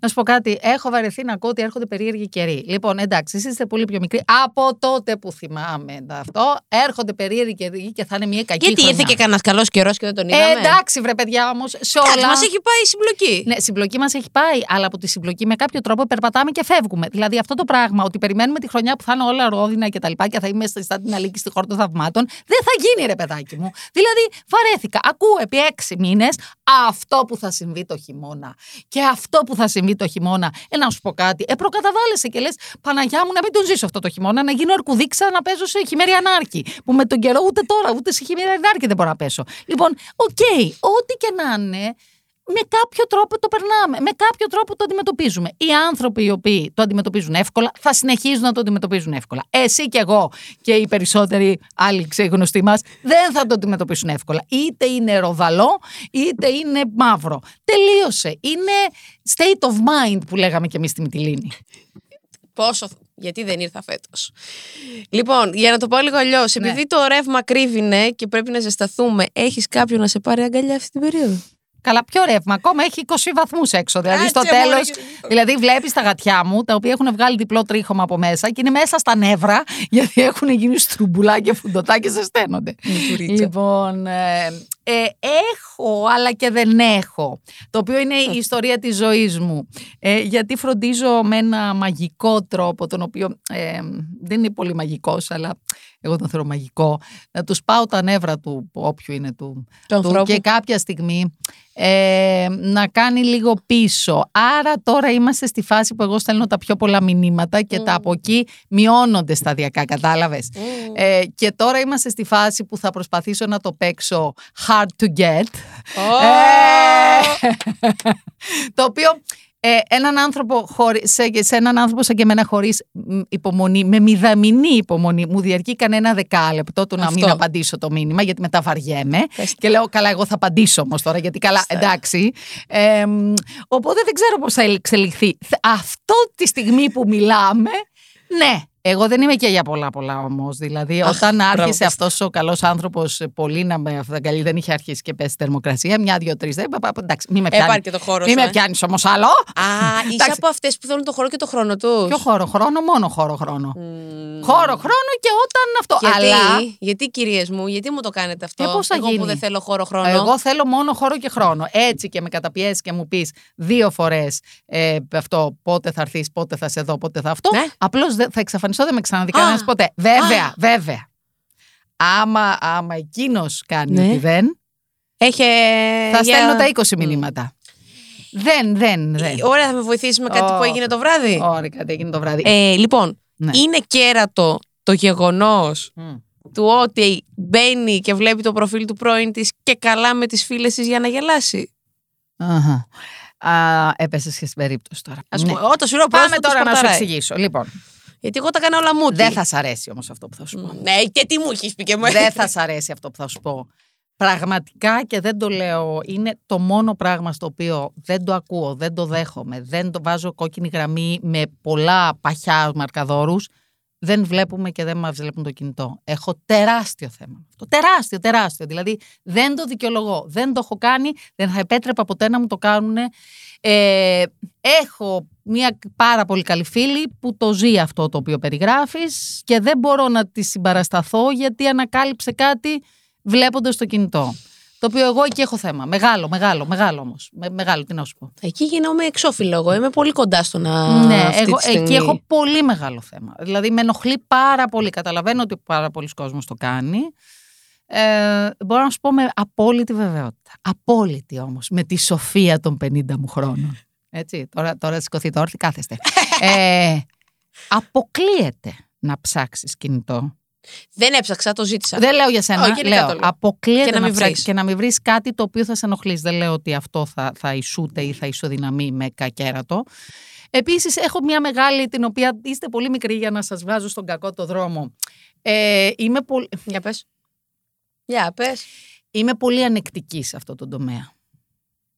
Να σου πω κάτι, έχω βαρεθεί να ακούω ότι έρχονται περίεργοι καιροί. Λοιπόν, εντάξει, εσείς είστε πολύ πιο μικροί. Από τότε που θυμάμαι αυτό, έρχονται περίεργοι καιροί και θα είναι μια κακή Γιατί χρονιά. ήρθε και κανένας καλός καιρός και δεν τον είδαμε; Ε, εντάξει, βρε παιδιά όμως, σε Κάτι όλα. μας έχει πάει η συμπλοκή. Ναι, συμπλοκή μας έχει πάει, αλλά από τη συμπλοκή με κάποιο τρόπο περπατάμε και φεύγουμε. Δηλαδή αυτό το πράγμα, ότι περιμένουμε τη χρονιά που θα είναι όλα ρόδινα και τα λοιπά και θα είμαστε στα την αλήκη στη χώρα των θαυμάτων, δεν θα γίνει, ρε παιδάκι μου. Δηλαδή, βαρέθηκα. Ακούω επί έξι μήνες αυτό που θα συμβεί το χειμώνα και αυτό που θα συμβεί συμβεί το χειμώνα. Ε, να σου πω κάτι. Ε, προκαταβάλλεσαι και λες Παναγιά μου να μην τον ζήσω αυτό το χειμώνα, να γίνω αρκουδίτσα να πέσω σε χειμερία νάρκη. Που με τον καιρό ούτε τώρα, ούτε σε χειμερία νάρκη δεν μπορώ να πέσω. Λοιπόν, οκ, ό,τι και να είναι, με κάποιο τρόπο το περνάμε, με κάποιο τρόπο το αντιμετωπίζουμε. Οι άνθρωποι οι οποίοι το αντιμετωπίζουν εύκολα θα συνεχίζουν να το αντιμετωπίζουν εύκολα. Εσύ και εγώ και οι περισσότεροι άλλοι ξεγνωστοί μας δεν θα το αντιμετωπίσουν εύκολα. Είτε είναι ροδαλό, είτε είναι μαύρο. Τελείωσε. Είναι state of mind που λέγαμε και εμείς στη Μυτιλίνη. Πόσο. Γιατί δεν ήρθα φέτος. Λοιπόν, για να το πω λίγο αλλιώς, επειδή το ρεύμα κρύβινε και πρέπει να ζεσταθούμε, έχεις κάποιον να σε πάρει αγκαλιά αυτή την περίοδο; Καλά, πιο ρεύμα. Ακόμα έχει 20 βαθμούς έξω. Δηλαδή Κάτσε, στο μωρέ, τέλος. και- Δηλαδή βλέπεις τα γατιά μου, τα οποία έχουν βγάλει διπλό τρίχωμα από μέσα και είναι μέσα στα νεύρα, γιατί έχουν γίνει στρουμπουλά και φουντοτά και ζεσταίνονται. Λοιπόν, ε, ε, έχω, αλλά και δεν έχω. Το οποίο είναι η ιστορία της ζωής μου. Ε, γιατί φροντίζω με ένα μαγικό τρόπο, τον οποίο ε, δεν είναι πολύ μαγικός, αλλά εγώ τον θεωρώ μαγικό, να τους πάω τα νεύρα του, όποιου είναι του, Του του ανθρώπου. και κάποια στιγμή ε, να κάνει λίγο πίσω. Άρα τώρα είμαστε στη φάση που εγώ στέλνω τα πιο πολλά μηνύματα και τα από εκεί μειώνονται σταδιακά, κατάλαβες; Ε, και τώρα είμαστε στη φάση που θα προσπαθήσω να το παίξω hard to get. Ε, το οποίο ε, έναν άνθρωπο χωρί, σε, σε έναν άνθρωπο σαν και εμένα χωρίς μ, υπομονή, με μηδαμινή υπομονή, μου διαρκεί κανένα δεκάλεπτο του να μην Αυτό. απαντήσω το μήνυμα, γιατί μετά βαριέμαι. Και λέω, καλά, εγώ θα απαντήσω όμως τώρα, γιατί καλά, εντάξει. Ε, μ, οπότε δεν ξέρω πώς θα εξελιχθεί. Θε- Αυτό τη στιγμή που μιλάμε, ναι. Εγώ δεν είμαι και για πολλά πολλά όμως. Δηλαδή, όταν άρχισε αυτός ο καλός άνθρωπος πολύ να με αυθαγκαλεί, δεν είχε αρχίσει και πέσει θερμοκρασία. Μια, δύο, τρεις. Δεν, πα- πα- εντάξει, μην με πιάνει. Έπαρ και το χώρο Μην σου, με ε. πιάνεις όμως άλλο. Α, είσαι Εντάξει. από αυτές που θέλουν το χώρο και το χρόνο τους. Ποιο χώρο, χρόνο, μόνο χώρο, χρόνο. Χώρο, χρόνο και όταν αυτό. Γιατί, Αλλά γιατί κυρίες μου, γιατί μου το κάνετε αυτό; Ε, πώς θα Εγώ γίνει; που δεν θέλω χώρο χρόνο. εγώ θέλω μόνο χώρο και χρόνο. Έτσι και με καταπιέσεις και μου πεις δύο φορές ε, αυτό, πότε θα έρθεις, πότε θα σε δω, πότε θα αυτό. Ναι. Απλώς θα εξαφανιστώ, δεν με ξαναδεί Α. κανένα ποτέ. Βέβαια, βέβαια. Άμα, άμα εκείνος κάνει Ναι. ότι δεν, Έχει. θα για- στέλνω τα 20 μηνύματα. Δεν, δεν, δεν. Ωραία, θα με βοηθήσει με κάτι Ω. που έγινε το βράδυ. Ωραία, κάτι έγινε το βράδυ. Ε, λοιπόν, Ναι. είναι κέρατο το γεγονός Μμ. του ότι μπαίνει και βλέπει το προφίλ του πρώην της και καλά με τις φίλες της για να γελάσει. Αχα. Α, έπεσε και στην περίπτωση τώρα. Α Ναι. πούμε, όταν σου λέω Πάμε πρόσφατο τώρα να σου σπαρταράει. εξηγήσω. Λοιπόν, Γιατί εγώ τα έκανα όλα μου. δεν θα σ' αρέσει όμως αυτό που θα σου πω. Ναι, και τι μου έχεις πει και μου δεν θα σ' αρέσει αυτό που θα σου πω. Πραγματικά και δεν το λέω, είναι το μόνο πράγμα στο οποίο δεν το ακούω, δεν το δέχομαι, δεν το βάζω κόκκινη γραμμή με πολλά παχιά μαρκαδόρους, δεν βλέπουμε και δεν μας βλέπουν το κινητό. Έχω τεράστιο θέμα. Το τεράστιο, τεράστιο. Δηλαδή δεν το δικαιολογώ, δεν το έχω κάνει, δεν θα επέτρεπα ποτέ να μου το κάνουν. Ε, έχω μια πάρα πολύ καλή φίλη που το ζει αυτό το οποίο περιγράφεις και δεν μπορώ να τη συμπαρασταθώ γιατί ανακάλυψε κάτι βλέποντας το κινητό. Το οποίο εγώ εκεί έχω θέμα. Μεγάλο, μεγάλο, μεγάλο όμως. Με, μεγάλο, τι να σου πω. Εκεί γίνομαι εξώφυλλο εγώ. Είμαι πολύ κοντά στο να. ναι, αυτή εγώ, τη στιγμή. εκεί έχω πολύ μεγάλο θέμα. Δηλαδή με ενοχλεί πάρα πολύ. Καταλαβαίνω ότι πάρα πολλοί κόσμος το κάνει. Ε, μπορώ να σου πω με απόλυτη βεβαιότητα. Απόλυτη όμως. Με τη σοφία των 50 μου χρόνων. Έτσι, τώρα, τώρα σηκωθεί το όρθι, κάθεστε. ε, αποκλείεται να ψάξεις κινητό. Δεν έψαξα, το ζήτησα. Δεν λέω για σένα. Όχι, γενικά λέω, το λέω. αποκλείεται Και να να, μην ψάξεις βρεις. και να μην βρεις κάτι το οποίο θα σε ενοχλήσει. Δεν λέω ότι αυτό θα, θα ισούται ή θα ισοδυναμεί με κακέρατο. Επίσης, έχω μια μεγάλη, την οποία είστε πολύ μικροί για να σας βγάζω στον κακό το δρόμο. Ε, είμαι, πολύ, Για πες. Για πες. είμαι πολύ ανεκτική σε αυτό το τομέα.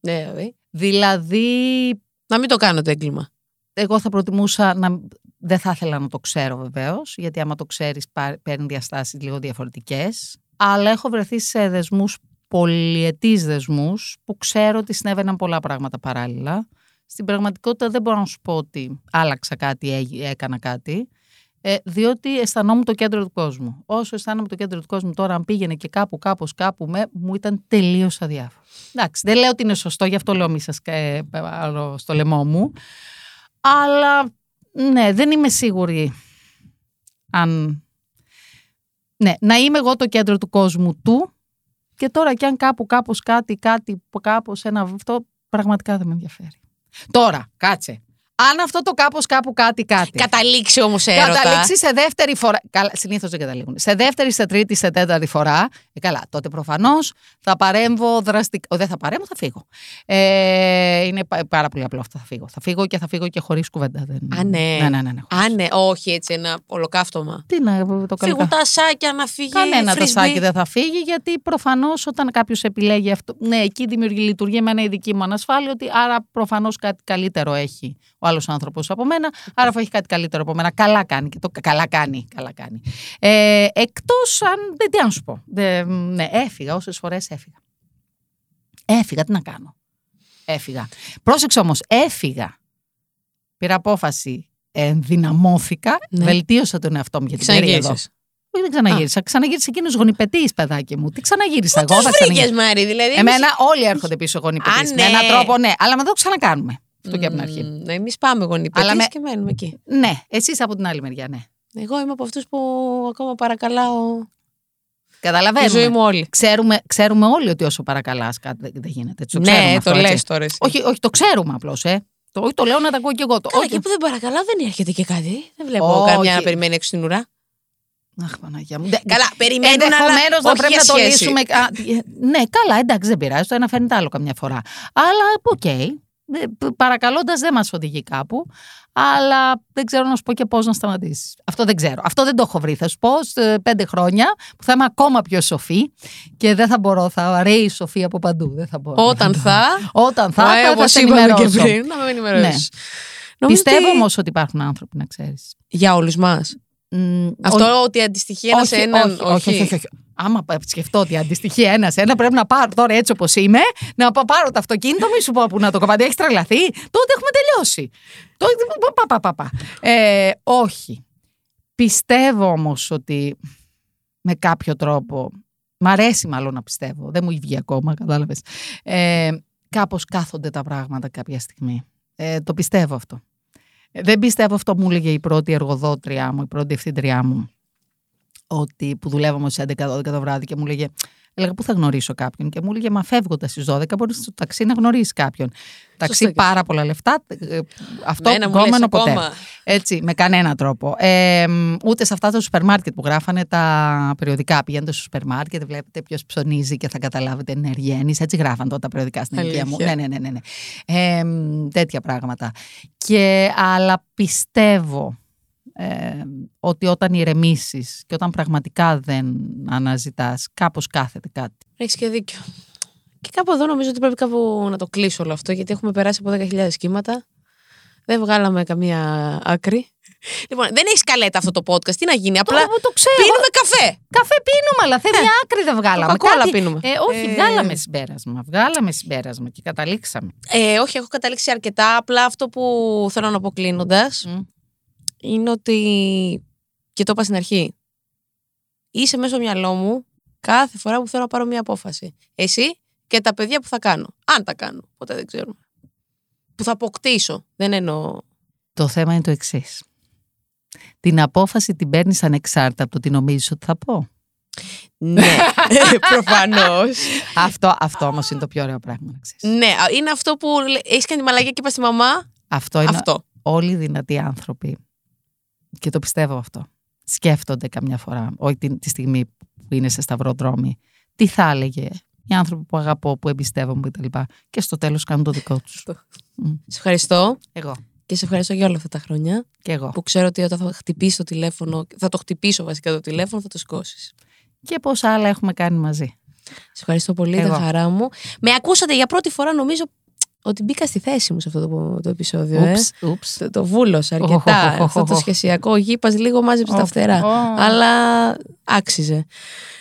Ναι, δηλαδή. Δηλαδή, Να μην το κάνω το έγκλημα. εγώ θα προτιμούσα να. Δεν θα ήθελα να το ξέρω βεβαίως, γιατί άμα το ξέρεις, παίρνει διαστάσεις λίγο διαφορετικές. Αλλά έχω βρεθεί σε δεσμούς, πολυετής δεσμούς, που ξέρω ότι συνέβαιναν πολλά πράγματα παράλληλα. Στην πραγματικότητα δεν μπορώ να σου πω ότι άλλαξα κάτι, έγι- έκανα κάτι. Ε, διότι αισθανόμουν το κέντρο του κόσμου. Όσο αισθάνομαι το κέντρο του κόσμου τώρα, αν πήγαινε και κάπου, κάπως, κάπου με, μου ήταν τελείως αδιάφορο. Εντάξει, δεν λέω ότι είναι σωστό, γι' αυτό λέω μη σας ε, άλλο στο λαιμό μου. Αλλά ναι, δεν είμαι σίγουρη αν. Ναι, να είμαι εγώ το κέντρο του κόσμου του και τώρα κι αν κάπου κάπως κάτι, κάτι, κάπως ένα αυτό, πραγματικά δεν με ενδιαφέρει. Τώρα, κάτσε. Αν αυτό το κάπως κάπου κάτι κάτι. Καταλήξει όμως έρωτα. Καταλήξει σε δεύτερη φορά. Καλά, συνήθως δεν καταλήγουν. Σε δεύτερη, σε τρίτη, σε τέταρτη φορά. Ε, καλά, τότε προφανώς θα παρέμβω δραστικά. Ο, δεν θα παρέμβω, θα φύγω. Ε, είναι πα- πάρα πολύ απλό αυτό. Θα φύγω. Θα φύγω και θα φύγω και χωρίς κουβέντα. Δεν... Α, ναι. Ναι, ναι, ναι. ναι. Α, ναι, όχι έτσι ένα ολοκαύτωμα. Τι να το Φύγουν κάνω. τα σάκια να φύγει. Κανένα frisbee. το σάκι δεν θα φύγει, γιατί προφανώς όταν κάποιος επιλέγει αυτό. Ναι, εκεί δημιουργεί λειτουργεί εμένα η δική μου ανασφάλεια, ότι άρα προφανώς κάτι καλύτερο έχει ο άλλος άνθρωπος από μένα, άρα αφού έχει κάτι καλύτερο από μένα. Καλά κάνει. Και το καλά κάνει. Καλά κάνει. Ε, Εκτός αν. Δεν τι να σου πω. Δεν- ναι, έφυγα όσες φορές έφυγα. Έφυγα, τι να κάνω. Έφυγα. Πρόσεξε όμως, έφυγα. Πήρα απόφαση. Ενδυναμώθηκα, Ναι. βελτίωσα τον εαυτό μου για την περίοδο. Ξαναγύρισες. Όχι, δεν ξαναγύρισα. Ξαναγύρισα εκείνος γονιπετής, παιδάκι μου. Τι ξαναγύρισα εγώ, θα Τους βρήκες, ξαναγύρισα; Μάρη, δηλαδή. Εμένα όλοι έρχονται πίσω Α, γονιπετής. ναι. Με έναν τρόπο, ναι. Αλλά με το ξανακάνουμε. Αυτό και από την αρχή. Μ, Εμείς πάμε γονιπετής Αλλά με- και μένουμε εκεί. Ναι, εσείς από την άλλη μεριά, ναι. Εγώ είμαι από αυτούς που ακόμα παρακαλάω τη Καταλαβαίνουμε. ζωή μου όλη. Ξέρουμε, ξέρουμε όλοι ότι όσο παρακαλάς κάτι δεν, δεν γίνεται. Έτσι, το ξέρουμε Ναι, αυτό, το έτσι. λες τώρα εσύ. Όχι, όχι, το ξέρουμε απλώς, ε. Το, όχι, το λέω να τα ακούω κι εγώ. Το, Καλά, όχι. και που δεν παρακαλάω δεν έρχεται και κάτι. Δεν βλέπω Όχι. καμιά να περιμένει έξω στην ουρά. Αχ, Παναγία μου. Δεν- Καλά, περιμένουν, Ενδεχομένως αλλά να όχι πρέπει για να το σχέση. λύσουμε. Α, ναι, καλά, εντάξει, δεν πειράζει. Το ένα φέρνει το άλλο καμιά φορά. Αλλά οκ. Παρακαλώντας δεν μας οδηγεί κάπου. Αλλά δεν ξέρω να σου πω και πώς να σταματήσεις. Αυτό δεν ξέρω. Αυτό δεν το έχω βρει. Θα σου πω σε πέντε χρόνια που θα είμαι ακόμα πιο σοφή και δεν θα μπορώ. Θα ρέει η σοφή από παντού. Δεν θα μπορώ. Όταν θα; Όταν θα, ε, θα, θα όπως σε είπαμε και ενημερώσω. πριν, να με ενημερώσεις. Ναι. Νομίζω Πιστεύω ότι- όμως ότι υπάρχουν άνθρωποι, να ξέρεις. Για όλους μας. Αυτό ότι αντιστοιχεί ένα σε έναν. όχι, όχι, όχι, όχι, όχι. Άμα πα- σκεφτώ ότι αντιστοιχεί ένα σε ένα, πρέπει να πάρω τώρα έτσι όπως είμαι, να πα- πάρω το αυτοκίνητο, μη σου πω που να το κομμάτι έχει τρελαθεί. Τότε έχουμε τελειώσει. Τότε, πα, πα, πα, πα. Ε, όχι. Πιστεύω όμως ότι με κάποιο τρόπο. Μ' αρέσει μάλλον να πιστεύω. Δεν μου έχει βγει ακόμα, κατάλαβες. Ε, Κάπως κάθονται τα πράγματα κάποια στιγμή. Ε, το πιστεύω αυτό. Ε, Δεν πιστεύω αυτό μου έλεγε η πρώτη εργοδότριά μου, η πρώτη ευθύντριά μου, ότι που δουλεύαμε στι 11-12 το βράδυ και μου λέγε. Έλεγα πού θα γνωρίσω κάποιον. Και μου έλεγε Μα φεύγοντας στις 12 μπορείς στο ταξί να γνωρίσεις κάποιον. Ταξί και πάρα πολλά λεφτά. ε, Αυτό Μένα μου λες γκόμενο ποτέ. ακόμα. Έτσι, με κανένα τρόπο. Ε, μ, ούτε σε αυτά τα σούπερ μάρκετ που γράφανε τα περιοδικά. Πηγαίνετε στο σούπερ μάρκετ, βλέπετε ποιος ψωνίζει και θα καταλάβετε ενεργένει. Έτσι γράφαν τότε τα περιοδικά στην ηλικία μου. Αλήθεια. Ναι, ναι, ναι. ναι, ναι. Ε, μ, τέτοια πράγματα. Και, αλλά πιστεύω ε, ότι όταν ηρεμήσεις και όταν πραγματικά δεν αναζητάς, κάπως κάθεται κάτι. Έχεις και δίκιο. Και κάπου εδώ νομίζω ότι πρέπει κάπου να το κλείσω όλο αυτό, γιατί έχουμε περάσει από 10.000 κύματα. Δεν βγάλαμε καμία άκρη. Λοιπόν, δεν έχεις καλέτα αυτό το podcast. Τι να γίνει, απλά το, το ξέρω. πίνουμε καφέ. Καφέ πίνουμε, αλλά θέλει μια άκρη δεν βγάλαμε. Coca-Cola Κάτι- πίνουμε. Ε, όχι, Ε, βγάλαμε συμπέρασμα. Βγάλαμε συμπέρασμα και καταλήξαμε. Ε, όχι, έχω καταλήξει αρκετά. Απλά αυτό που θέλω να πω κλείνοντας Μμ. Είναι ότι. και το είπα στην αρχή. Είσαι μέσα στο μυαλό μου κάθε φορά που θέλω να πάρω μια απόφαση. Εσύ και τα παιδιά που θα κάνω. Αν τα κάνω. Ποτέ δεν ξέρουμε. Που θα αποκτήσω. Δεν εννοώ. Το θέμα είναι το εξής. Την απόφαση την παίρνεις ανεξάρτητα από το τι νομίζεις ότι θα πω. Ναι, προφανώς. αυτό αυτό όμως είναι το πιο ωραίο πράγμα να ξέρεις. ναι, α, είναι αυτό που έχεις κάνει μαλακία και είπα στη μαμά. Αυτό είναι Αυτό. όλοι οι δυνατοί άνθρωποι. Και το πιστεύω αυτό. Σκέφτονται καμιά φορά, όχι τη, τη στιγμή που είναι σε σταυροδρόμι, τι θα έλεγε οι άνθρωποι που αγαπώ, που εμπιστεύομαι κτλ. Και, και στο τέλος κάνουν το δικό τους. Σε ευχαριστώ Εγώ. και σε ευχαριστώ για όλα αυτά τα χρόνια. Και εγώ. Που ξέρω ότι όταν θα χτυπήσει το τηλέφωνο, θα το χτυπήσω βασικά το τηλέφωνο, θα το σηκώσει. Και πόσα άλλα έχουμε κάνει μαζί. Σε ευχαριστώ πολύ, Εγώ. ήταν χαρά μου. Με ακούσατε για πρώτη φορά, νομίζω ότι μπήκα στη θέση μου σε αυτό το, το επεισόδιο. ε. Ούψ, ούψ. Το, το βούλωσα αρκετά. Οχ, οχ, οχ, αυτό το οχ. σχεσιακό γήπας λίγο μάζεψε τα Οχ, φτερά. οχ. Αλλά άξιζε.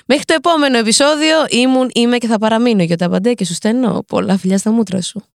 Μέχρι το επόμενο επεισόδιο ήμουν, είμαι και θα παραμείνω για τα παντέ και σου στέλνω πολλά φιλιά στα μούτρα σου.